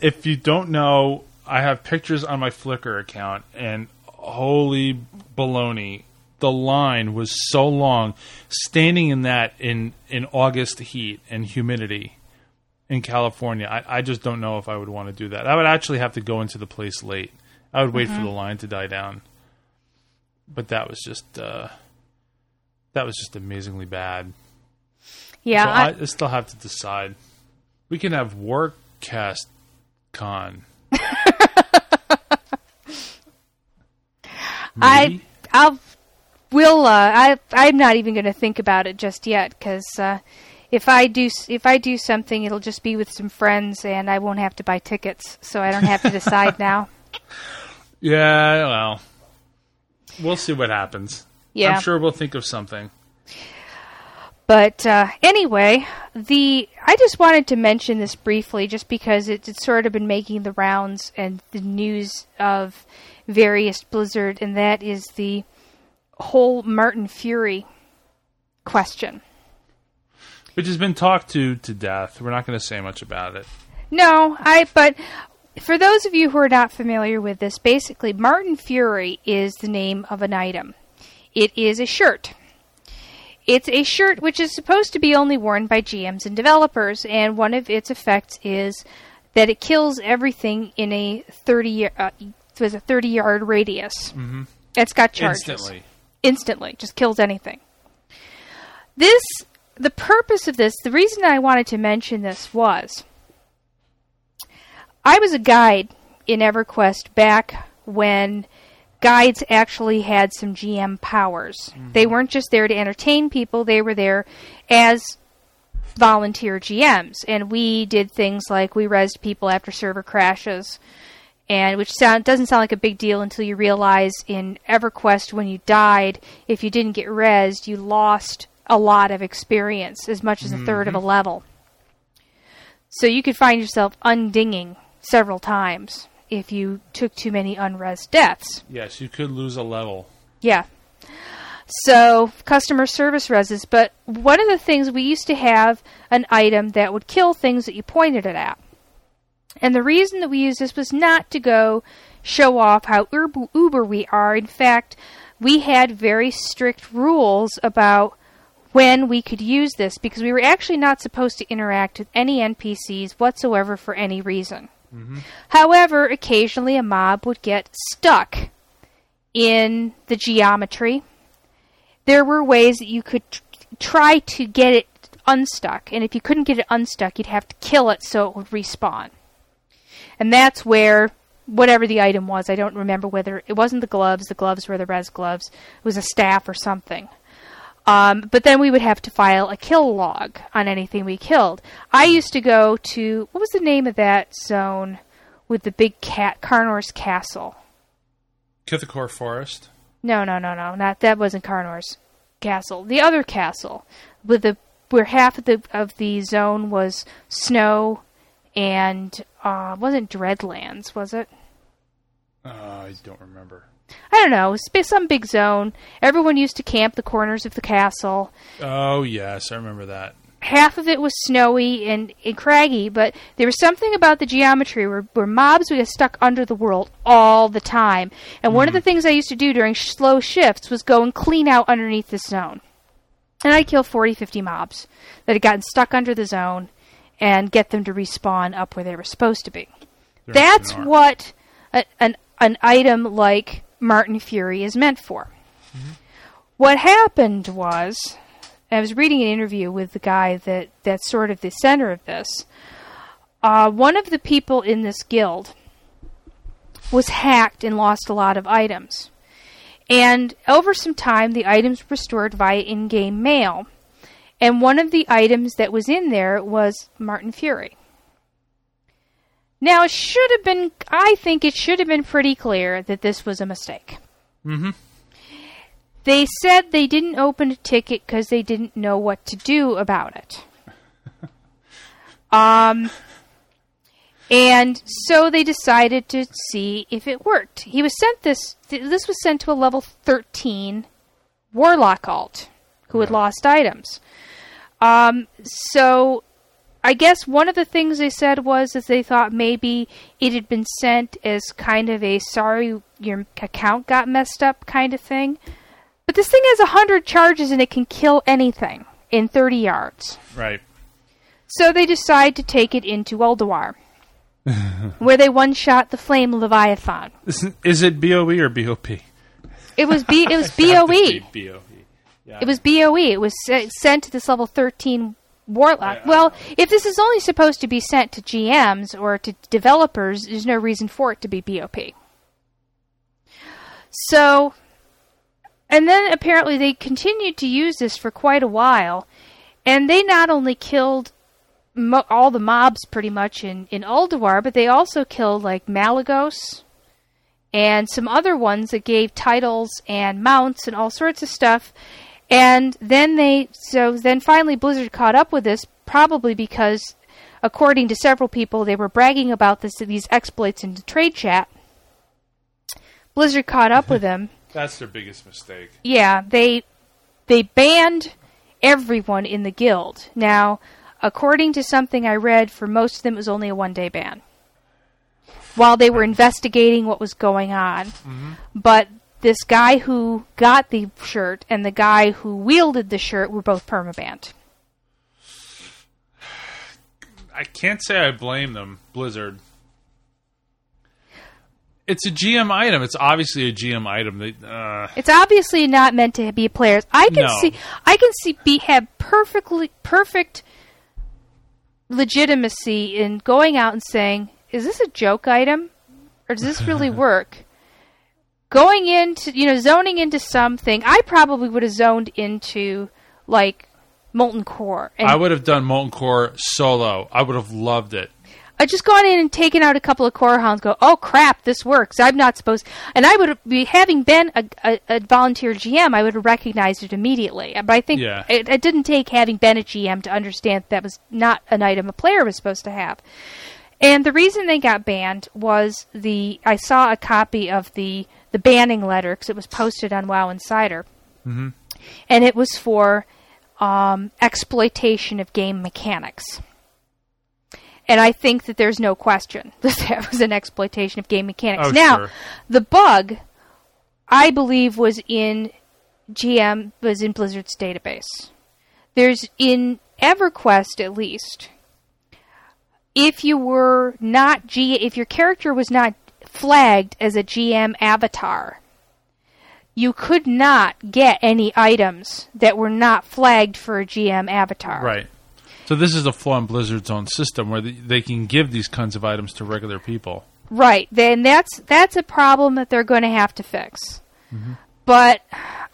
if you don't know, I have pictures on my Flickr account, and holy baloney, the line was so long. Standing in that in in August heat and humidity in California, I, I just don't know if I would want to do that. I would actually have to go into the place late. I would wait for the line to die down. But that was just uh, that was just amazingly bad.
Yeah,
so
I,
I, still have to decide. We can have Workcast Con.
I I'll will uh, I I'm not even going to think about it just yet because uh, if I do, if I do something, it'll just be with some friends, and I won't have to buy tickets, so I don't have to decide now.
Yeah, well, we'll see what happens.
Yeah.
I'm sure we'll think of something.
But uh, anyway, the I just wanted to mention this briefly, just because it, it's sort of been making the rounds and the news of various Blizzard, and that is the whole Martin Fury question.
Which has been talked to to death. We're not going to say much about it.
No, I. But for those of you who are not familiar with this, basically, Martin Fury is the name of an item. It is a shirt. It's a shirt which is supposed to be only worn by GMs and developers, and one of its effects is that it kills everything in a thirty year, uh, was a thirty yard radius. Mm-hmm. It's got charges
Instantly.
instantly, just kills anything. This, the purpose of this, the reason I wanted to mention this was I was a guide in EverQuest back when guides actually had some GM powers. Mm-hmm. They weren't just there to entertain people, they were there as volunteer GMs. And we did things like we resed people after server crashes. And which sound doesn't sound like a big deal until you realize in EverQuest when you died, if you didn't get resed, you lost a lot of experience, as much as a third of a mm-hmm. level. So you could find yourself undinging several times if you took too many unres deaths.
Yes, you could lose a level.
Yeah. So customer service reses, but one of the things we used to have an item that would kill things that you pointed it at. And the reason that we used this was not to go show off how uber, uber we are. In fact, we had very strict rules about when we could use this because we were actually not supposed to interact with any NPCs whatsoever for any reason. Mm-hmm. However, occasionally a mob would get stuck in the geometry. There were ways that you could tr- try to get it unstuck, and if you couldn't get it unstuck, you'd have to kill it so it would respawn. And that's where whatever the item was, I don't remember whether it wasn't the gloves, the gloves were the res gloves, it was a staff or something. Um, but then we would have to file a kill log on anything we killed. I used to go to what was the name of that zone with the big cat Karnor's castle?
Kithicor Forest.
No, no, no, no, not that wasn't Karnor's castle. The other castle with the where half of the of the zone was snow and uh wasn't Dreadlands, was it?
Uh, I don't remember.
I don't know. Some big zone. Everyone used to camp the corners of the castle.
Oh yes, I remember that.
half of it was snowy and, and craggy, but there was something about the geometry where, where mobs would get stuck under the world all the time. And one of hmm. the things I used to do during sh- slow shifts was go and clean out underneath the zone. And I'd kill 40, 50 mobs that had gotten stuck under the zone and get them to respawn up where they were supposed to be.
They're
That's what a, an, an item like Martin Fury is meant for. What happened was, I was reading an interview with the guy that that's sort of the center of this. Uh, one of the people in this guild was hacked and lost a lot of items. And over some time, the items were stored via in game mail. And one of the items that was in there was Martin Fury. Now, it should have been, I think it should have been pretty clear that this was a mistake.
Mm-hmm.
They said they didn't open a ticket because they didn't know what to do about it. um, and so they decided to see if it worked. He was sent this. th- This was sent to a level thirteen warlock alt who had lost items. Um, so I guess one of the things they said was that they thought maybe it had been sent as kind of a sorry your account got messed up kind of thing. But this thing has a hundred charges and it can kill anything in thirty yards.
Right.
So they decide to take it into Ulduar, where they one shot the flame Leviathan.
Is, is it BOE or BOP?
It was B. It was BOE.
BOE. Yeah.
It was BOE. It was sent to this level 13 Warlock. Well, if this is only supposed to be sent to GMs or to developers, there's no reason for it to be BOP. So, and then apparently they continued to use this for quite a while, and they not only killed mo- all the mobs pretty much in, in Ulduar, but they also killed like Malygos and some other ones that gave titles and mounts and all sorts of stuff. And then they, so then finally Blizzard caught up with this, probably because, according to several people, they were bragging about this these exploits in the trade chat. Blizzard caught up with them.
That's their biggest mistake.
Yeah, they they banned everyone in the guild. Now, according to something I read, for most of them it was only a one day ban. While they were investigating what was going on. Mm-hmm. But this guy who got the shirt and the guy who wielded the shirt were both permabanned.
I can't say I blame them, Blizzard. It's a GM item. It's obviously a GM item. They, uh,
It's obviously not meant to be players. I can
No.
see I can see be have perfectly perfect legitimacy in going out and saying, "Is this a joke item, or does this really work?" Going into you know zoning into something, I probably would have zoned into like molten core and
I would have done Molten Core solo. I would have loved it.
I just gone in and taken out a couple of core hounds. Go, oh crap, this works. I'm not supposed. And I would be having been a, a, a volunteer GM. I would have recognized it immediately. But I think
Yeah.
it, it didn't take having been a GM to understand that was not an item a player was supposed to have. And the reason they got banned was the I saw a copy of the the banning letter because it was posted on WoW Insider, mm-hmm. and it was for um, exploitation of game mechanics. And I think that there's no question that that was an exploitation of game mechanics.
Oh,
now,
sure.
the bug, I believe, was in GM was in Blizzard's database. There's in EverQuest at least. If you were not G, if your character was not flagged as a GM avatar, you could not get any items that were not flagged for a GM avatar.
Right. So this is a flaw in Blizzard's own system where they, they can give these kinds of items to regular people.
Right. Then that's that's a problem that they're going to have to fix. But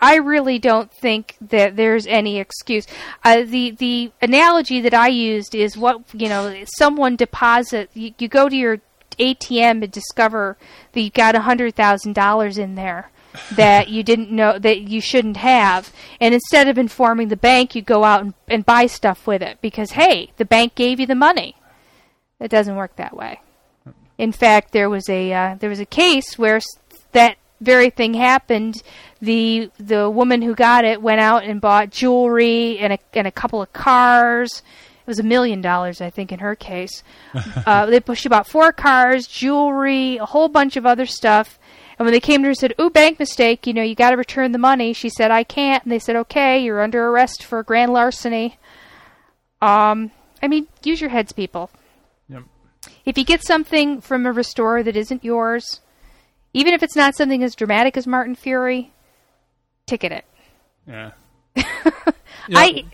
I really don't think that there's any excuse. Uh, the the analogy that I used is what you know. Someone deposit. You, you go to your ATM and discover that you got a hundred thousand dollars in there that you didn't know that you shouldn't have, and instead of informing the bank, you go out and, and buy stuff with it because hey, the bank gave you the money. It doesn't work that way. In fact, there was a uh, there was a case where that very thing happened. The the woman who got it went out and bought jewelry and a and a couple of cars. It was a million dollars, I think, in her case. uh, they she bought four cars, jewelry, a whole bunch of other stuff. And when they came to her and said, "Ooh, bank mistake. You know, you got to return the money," she said, "I can't." And they said, "Okay, you're under arrest for grand larceny." Um, I mean, use your heads, people.
Yep.
If you get something from a restorer that isn't yours, even if it's not something as dramatic as Martin Fury, ticket it.
Yeah.
I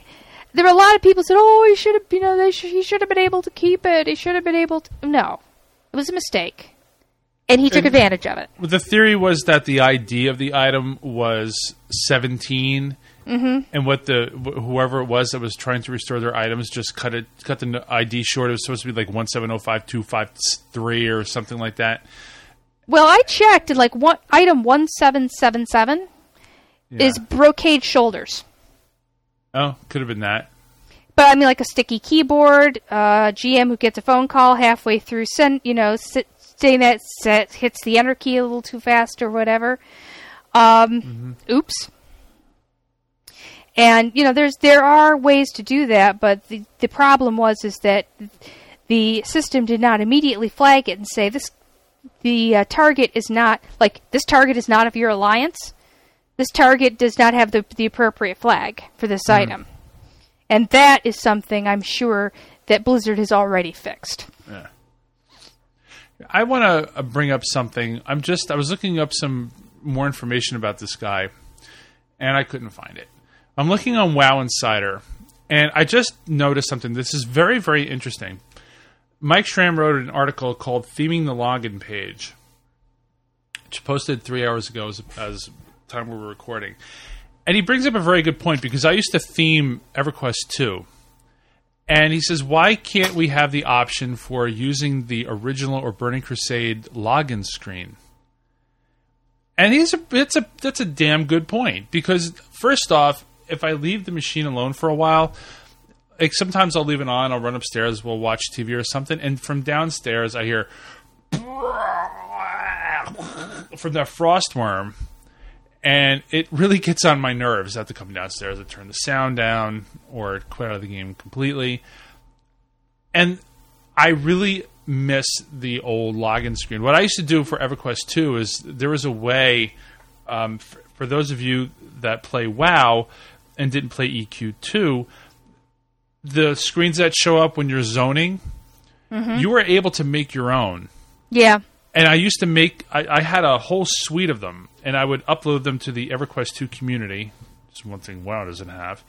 there were a lot of people said, "Oh, he should have, you know, sh- he should have been able to keep it. He should have been able to." No, it was a mistake, and he took
And-
advantage of it.
The theory was that the ID of the item was 17, mm-hmm. and what the wh- whoever it was that was trying to restore their items just cut it cut the ID short. It was supposed to be like one seven zero five two five three or something like that.
Well, I checked, and like one item one seven seven seven is brocade shoulders.
Oh, could have been that.
But I mean, like a sticky keyboard, uh, GM who gets a phone call halfway through, send you know, sit, saying that set, hits the enter key a little too fast or whatever. Um, Oops. And you know, there's there are ways to do that, but the the problem was is that the system did not immediately flag it and say this the uh, target is not like this target is not of your alliance. This target does not have the the appropriate flag for this item, and that is something I'm sure that Blizzard has already fixed.
Yeah. I want to uh, bring up something. I'm just I was looking up some more information about this guy, and I couldn't find it. I'm looking on WoW Insider, and I just noticed something. This is very very interesting. Mike Schramm wrote an article called "Theming the Login Page," which posted three hours ago as, as time we were recording, and he brings up a very good point because I used to theme EverQuest two and he says, why can't we have the option for using the original or Burning Crusade login screen? And he's a, it's a that's a damn good point because first off, if I leave the machine alone for a while, like sometimes I'll leave it on, I'll run upstairs, we'll watch TV or something, and from downstairs I hear from that frost wyrm, and it really gets on my nerves. I have to come downstairs and turn the sound down or quit out of the game completely. And I really miss the old login screen. What I used to do for EverQuest 2 is there was a way um, for, for those of you that play WoW and didn't play EQ2, the screens that show up when you're zoning, you were able to make your own
Yeah.
and I used to make I, I had a whole suite of them, and I would upload them to the EverQuest 2 community. It's one thing WoW doesn't have.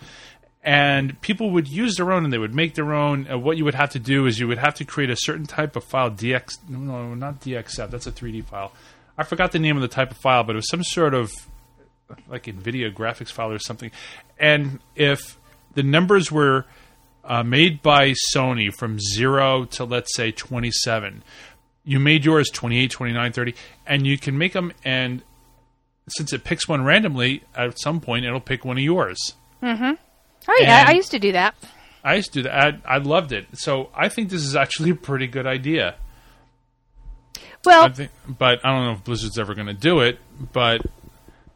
And people would use their own, and they would make their own. And what you would have to do is you would have to create a certain type of file, DX. No, not DXF. That's a 3D file. I forgot the name of the type of file, but it was some sort of like NVIDIA graphics file or something. And if the numbers were uh, made by Sony from zero to let's say 27, you made yours 28, 29, 30, and you can make them. And since it picks one randomly, at some point it'll pick one of yours.
Oh yeah,
And-
I used to do that.
I used to do that. I, I loved it. So I think this is actually a pretty good idea.
Well,
I think, but I don't know if Blizzard's ever going to do it. But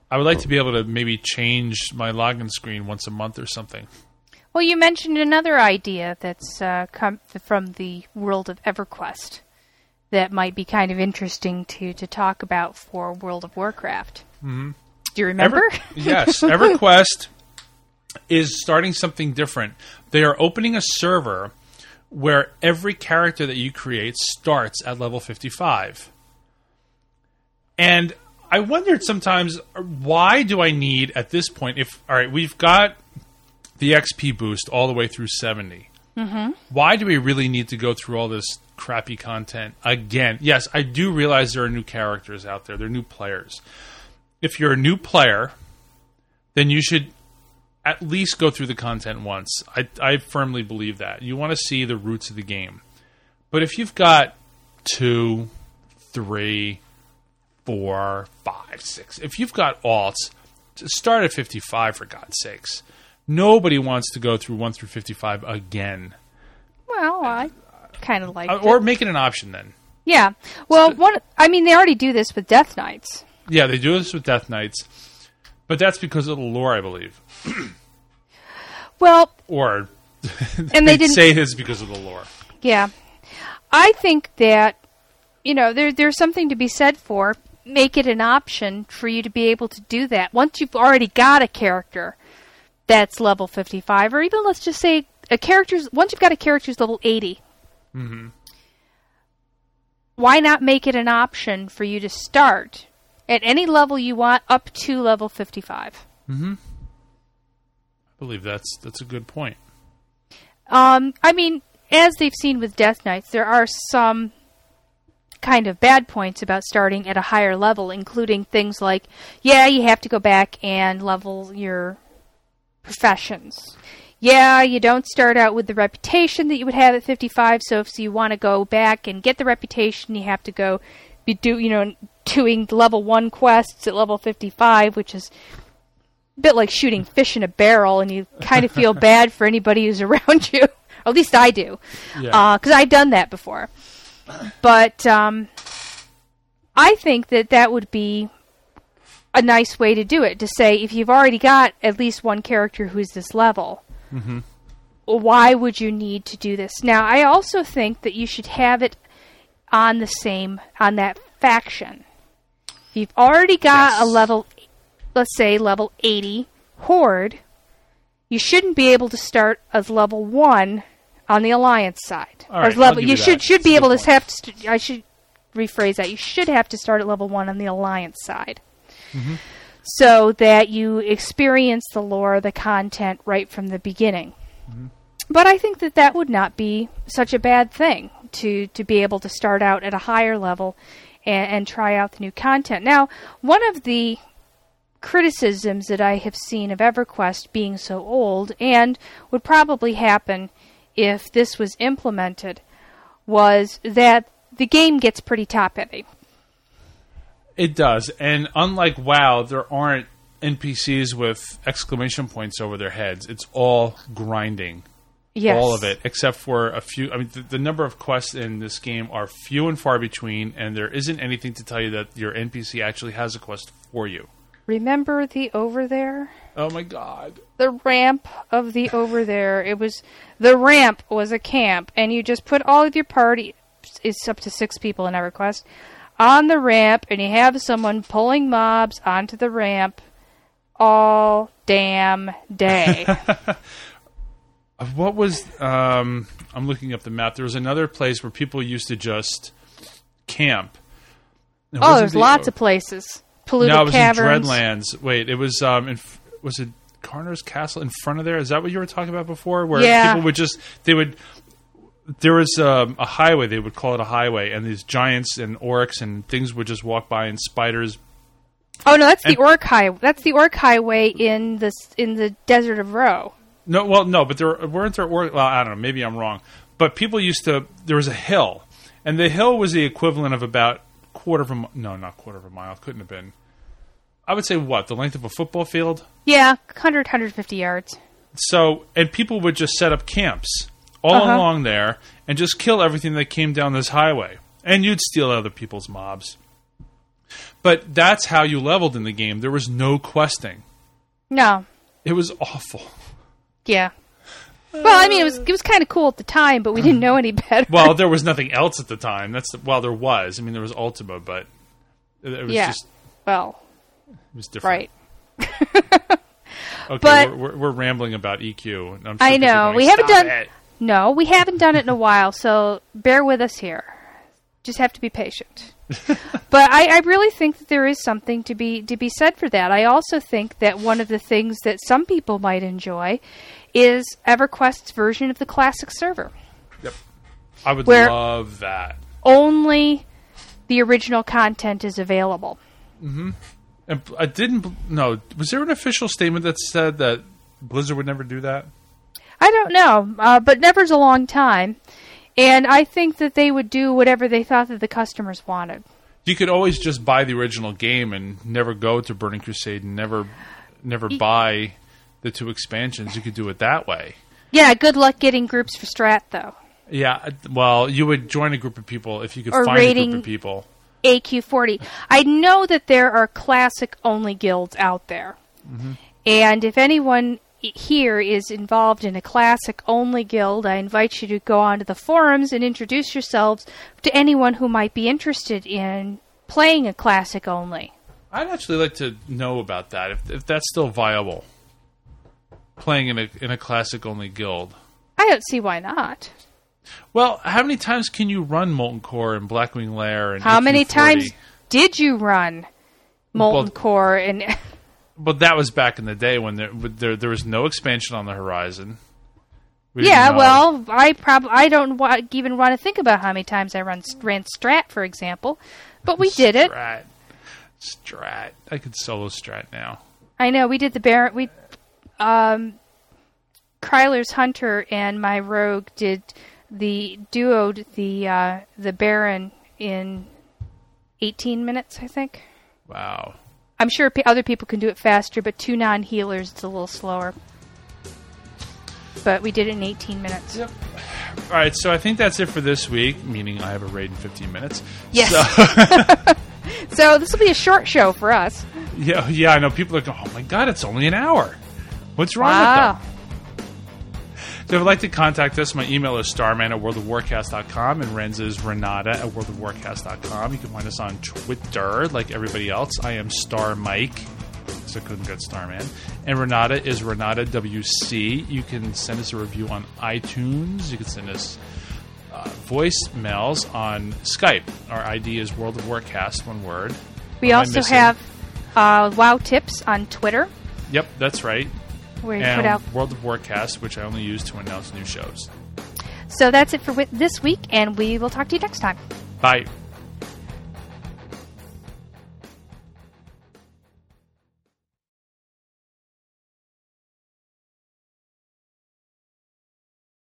I would like to be able to maybe change my login screen once a month or something.
well, you mentioned another idea that's uh, come from the world of EverQuest that might be kind of interesting to to talk about for World of Warcraft. Mm-hmm. Do you remember?
Ever- yes, EverQuest is starting something different. They are opening a server where every character that you create starts at level 55. And I wondered sometimes why do I need at this point if all right, we've got the XP boost all the way through 70. Mm-hmm. Why do we really need to go through all this crappy content again? Yes, I do realize there are new characters out there. There are new players if you're a new player, then you should at least go through the content once. I, I firmly believe that. You want to see the roots of the game. But if you've got two, three, four, five, six, if you've got alts, start at 55 for God's sakes. Nobody wants to go through 1 through 55 again.
Well, I kind of like
Or make it an option then.
Yeah. Well, one. I mean, they already do this with Death Knights.
Yeah, they do this with Death Knights, but that's because of the lore, I believe.
Well,
Or
and they didn't.
say it's because of the lore.
Yeah. I think that you know there there's something to be said for make it an option for you to be able to do that once you've already got a character that's level 55 or even let's just say a character's once you've got a character's level 80.
Mm-hmm.
Why not make it an option for you to start at any level you want up to level 55? Mm-hmm.
I believe that's that's a good point.
Um, I mean, as they've seen with Death Knights, there are some kind of bad points about starting at a higher level, including things like, yeah, you have to go back and level your professions. Yeah, you don't start out with the reputation that you would have at 55, so if you want to go back and get the reputation, you have to go be do, you know, doing level 1 quests at level 55, which is a bit like shooting fish in a barrel, and you kind of feel bad for anybody who's around you. At least I do,
Yeah.
because I've done that before. But um, I think that that would be a nice way to do it to say if you've already got at least one character who's this level, why would you need to do this? Now, I also think that you should have it on the same on that faction. If you've already got
Yes.
a level, let's say level eighty horde, you shouldn't be able to start as level one on the alliance side.
All
Or level, you
you
should should
That's
be able
good
to have to. I should rephrase that. You should have to start at level one on the alliance side.
Mm-hmm.
So that you experience the lore, the content right from the beginning.
Mm-hmm.
But I think that that would not be such a bad thing to to be able to start out at a higher level and, and try out the new content. Now, one of the criticisms that I have seen of EverQuest being so old and would probably happen if this was implemented was that the game gets pretty top heavy.
It does, and unlike WoW, there aren't NPCs with exclamation points over their heads. It's all grinding,
Yes.
all of it, except for a few. I mean, the, the number of quests in this game are few and far between, and there isn't anything to tell you that your NPC actually has a quest for you.
Remember the Overthere?
Oh my god!
the ramp of the Overthere. It was the ramp was a camp, and you just put all of your party. It's up to six people in EverQuest on the ramp, and you have someone pulling mobs onto the ramp all damn day.
What was? Um, I'm looking up the map. There was another place where people used to just camp. It
oh, there's
the-
lots of places. Polluted
No, it was
caverns.
in Dreadlands. Wait, it was um, in, was it Karnor's Castle in front of there? Is that what you were talking about before? Where
Yeah.
people would just they would. There was um, a highway. They would call it a highway, and these giants and orcs and things would just walk by, and spiders.
Oh no, that's the Orc Highway. That's the Orc Highway in the in the Desert of Ro.
No, well, no, but there weren't there. Or, well, I don't know. Maybe I'm wrong. But people used to. There was a hill, and the hill was the equivalent of about quarter of a. No, not quarter of a mile. Couldn't have been. I would say what the length of a football field.
Yeah, 100, 150 yards.
So, and people would just set up camps all
Uh-huh.
along there and just kill everything that came down this highway. And you'd steal other people's mobs. But that's how you leveled in the game. There was no questing.
No,
It was awful.
Yeah. Well, I mean, it was it was kind of cool at the time, but we didn't know any better.
Well, there was nothing else at the time. That's the, well, there was. I mean, there was Ultima, but it, was
Yeah.
just
well,
it was different.
right.
Okay,
But-
we're, we're, we're rambling about EQ. sure people
know.
going,
We haven't done-
it."
No, we haven't done it in a while, so bear with us here. Just have to be patient. but I, I really think that there is something to be to be said for that. I also think that one of the things that some people might enjoy is EverQuest's version of the classic server.
Yep. I would love that.
Only the original content is available. Mm-hmm.
And I didn't. No, was there an official statement that said that Blizzard would never do that?
I don't know, uh, but never's a long time, and I think that they would do whatever they thought that the customers wanted.
You could always just buy the original game and never go to Burning Crusade and never, never buy the two expansions. You could do it that way.
Yeah, good luck getting groups for Strat though.
Yeah. Uh, well, you would join a group of people if you could
Or
find a group of people.
AQ40. I know that there are classic only guilds out there. Mm-hmm. And if anyone here is involved in a classic only guild, I invite you to go onto the forums and introduce yourselves to anyone who might be interested in playing a classic only.
I'd actually like to know about that if, if that's still viable. Playing in a in a classic only guild.
I don't see why not.
Well, how many times can you run Molten Core and Blackwing Lair and
How many
AQ40?
times did you run Molten
Well-
Core and
But that was back in the day when there there, there was no expansion on the horizon. We
Yeah, well, I prob I don't wa- even want to think about how many times I run ran Strat, for example, but we did it.
Strat, Strat. I could solo Strat now.
I know we did the Baron. We, um, Kryler's Hunter and my Rogue did the duoed the uh, the Baron in eighteen minutes, I think.
Wow.
I'm sure p- other people can do it faster, but two non healers it's a little slower. But we did it in 18 minutes.
Yep. All right, so I think that's it for this week. Meaning I have a raid in 15 minutes.
Yes.
So,
So this will be a short show for us.
Yeah, yeah, I know. People are going, oh my god, it's only an hour. What's wrong
Wow.
with them? So if you'd like to contact us, my email is starman at worldofwarcast.com and Ren's is renata at worldofwarcast.com. You can find us on Twitter like everybody else. I am Star Mike, so couldn't get Starman. And Renata is Renata WC. You can send us a review on iTunes. You can send us uh, voicemails on Skype. Our ID is World of Warcast, one word.
We
What
also have uh, WoW tips on Twitter,
Yep, that's right.
Where you
and
put out.
World of Warcast, which I only use to announce new shows.
So that's it for this week, and we will talk to you next time.
Bye.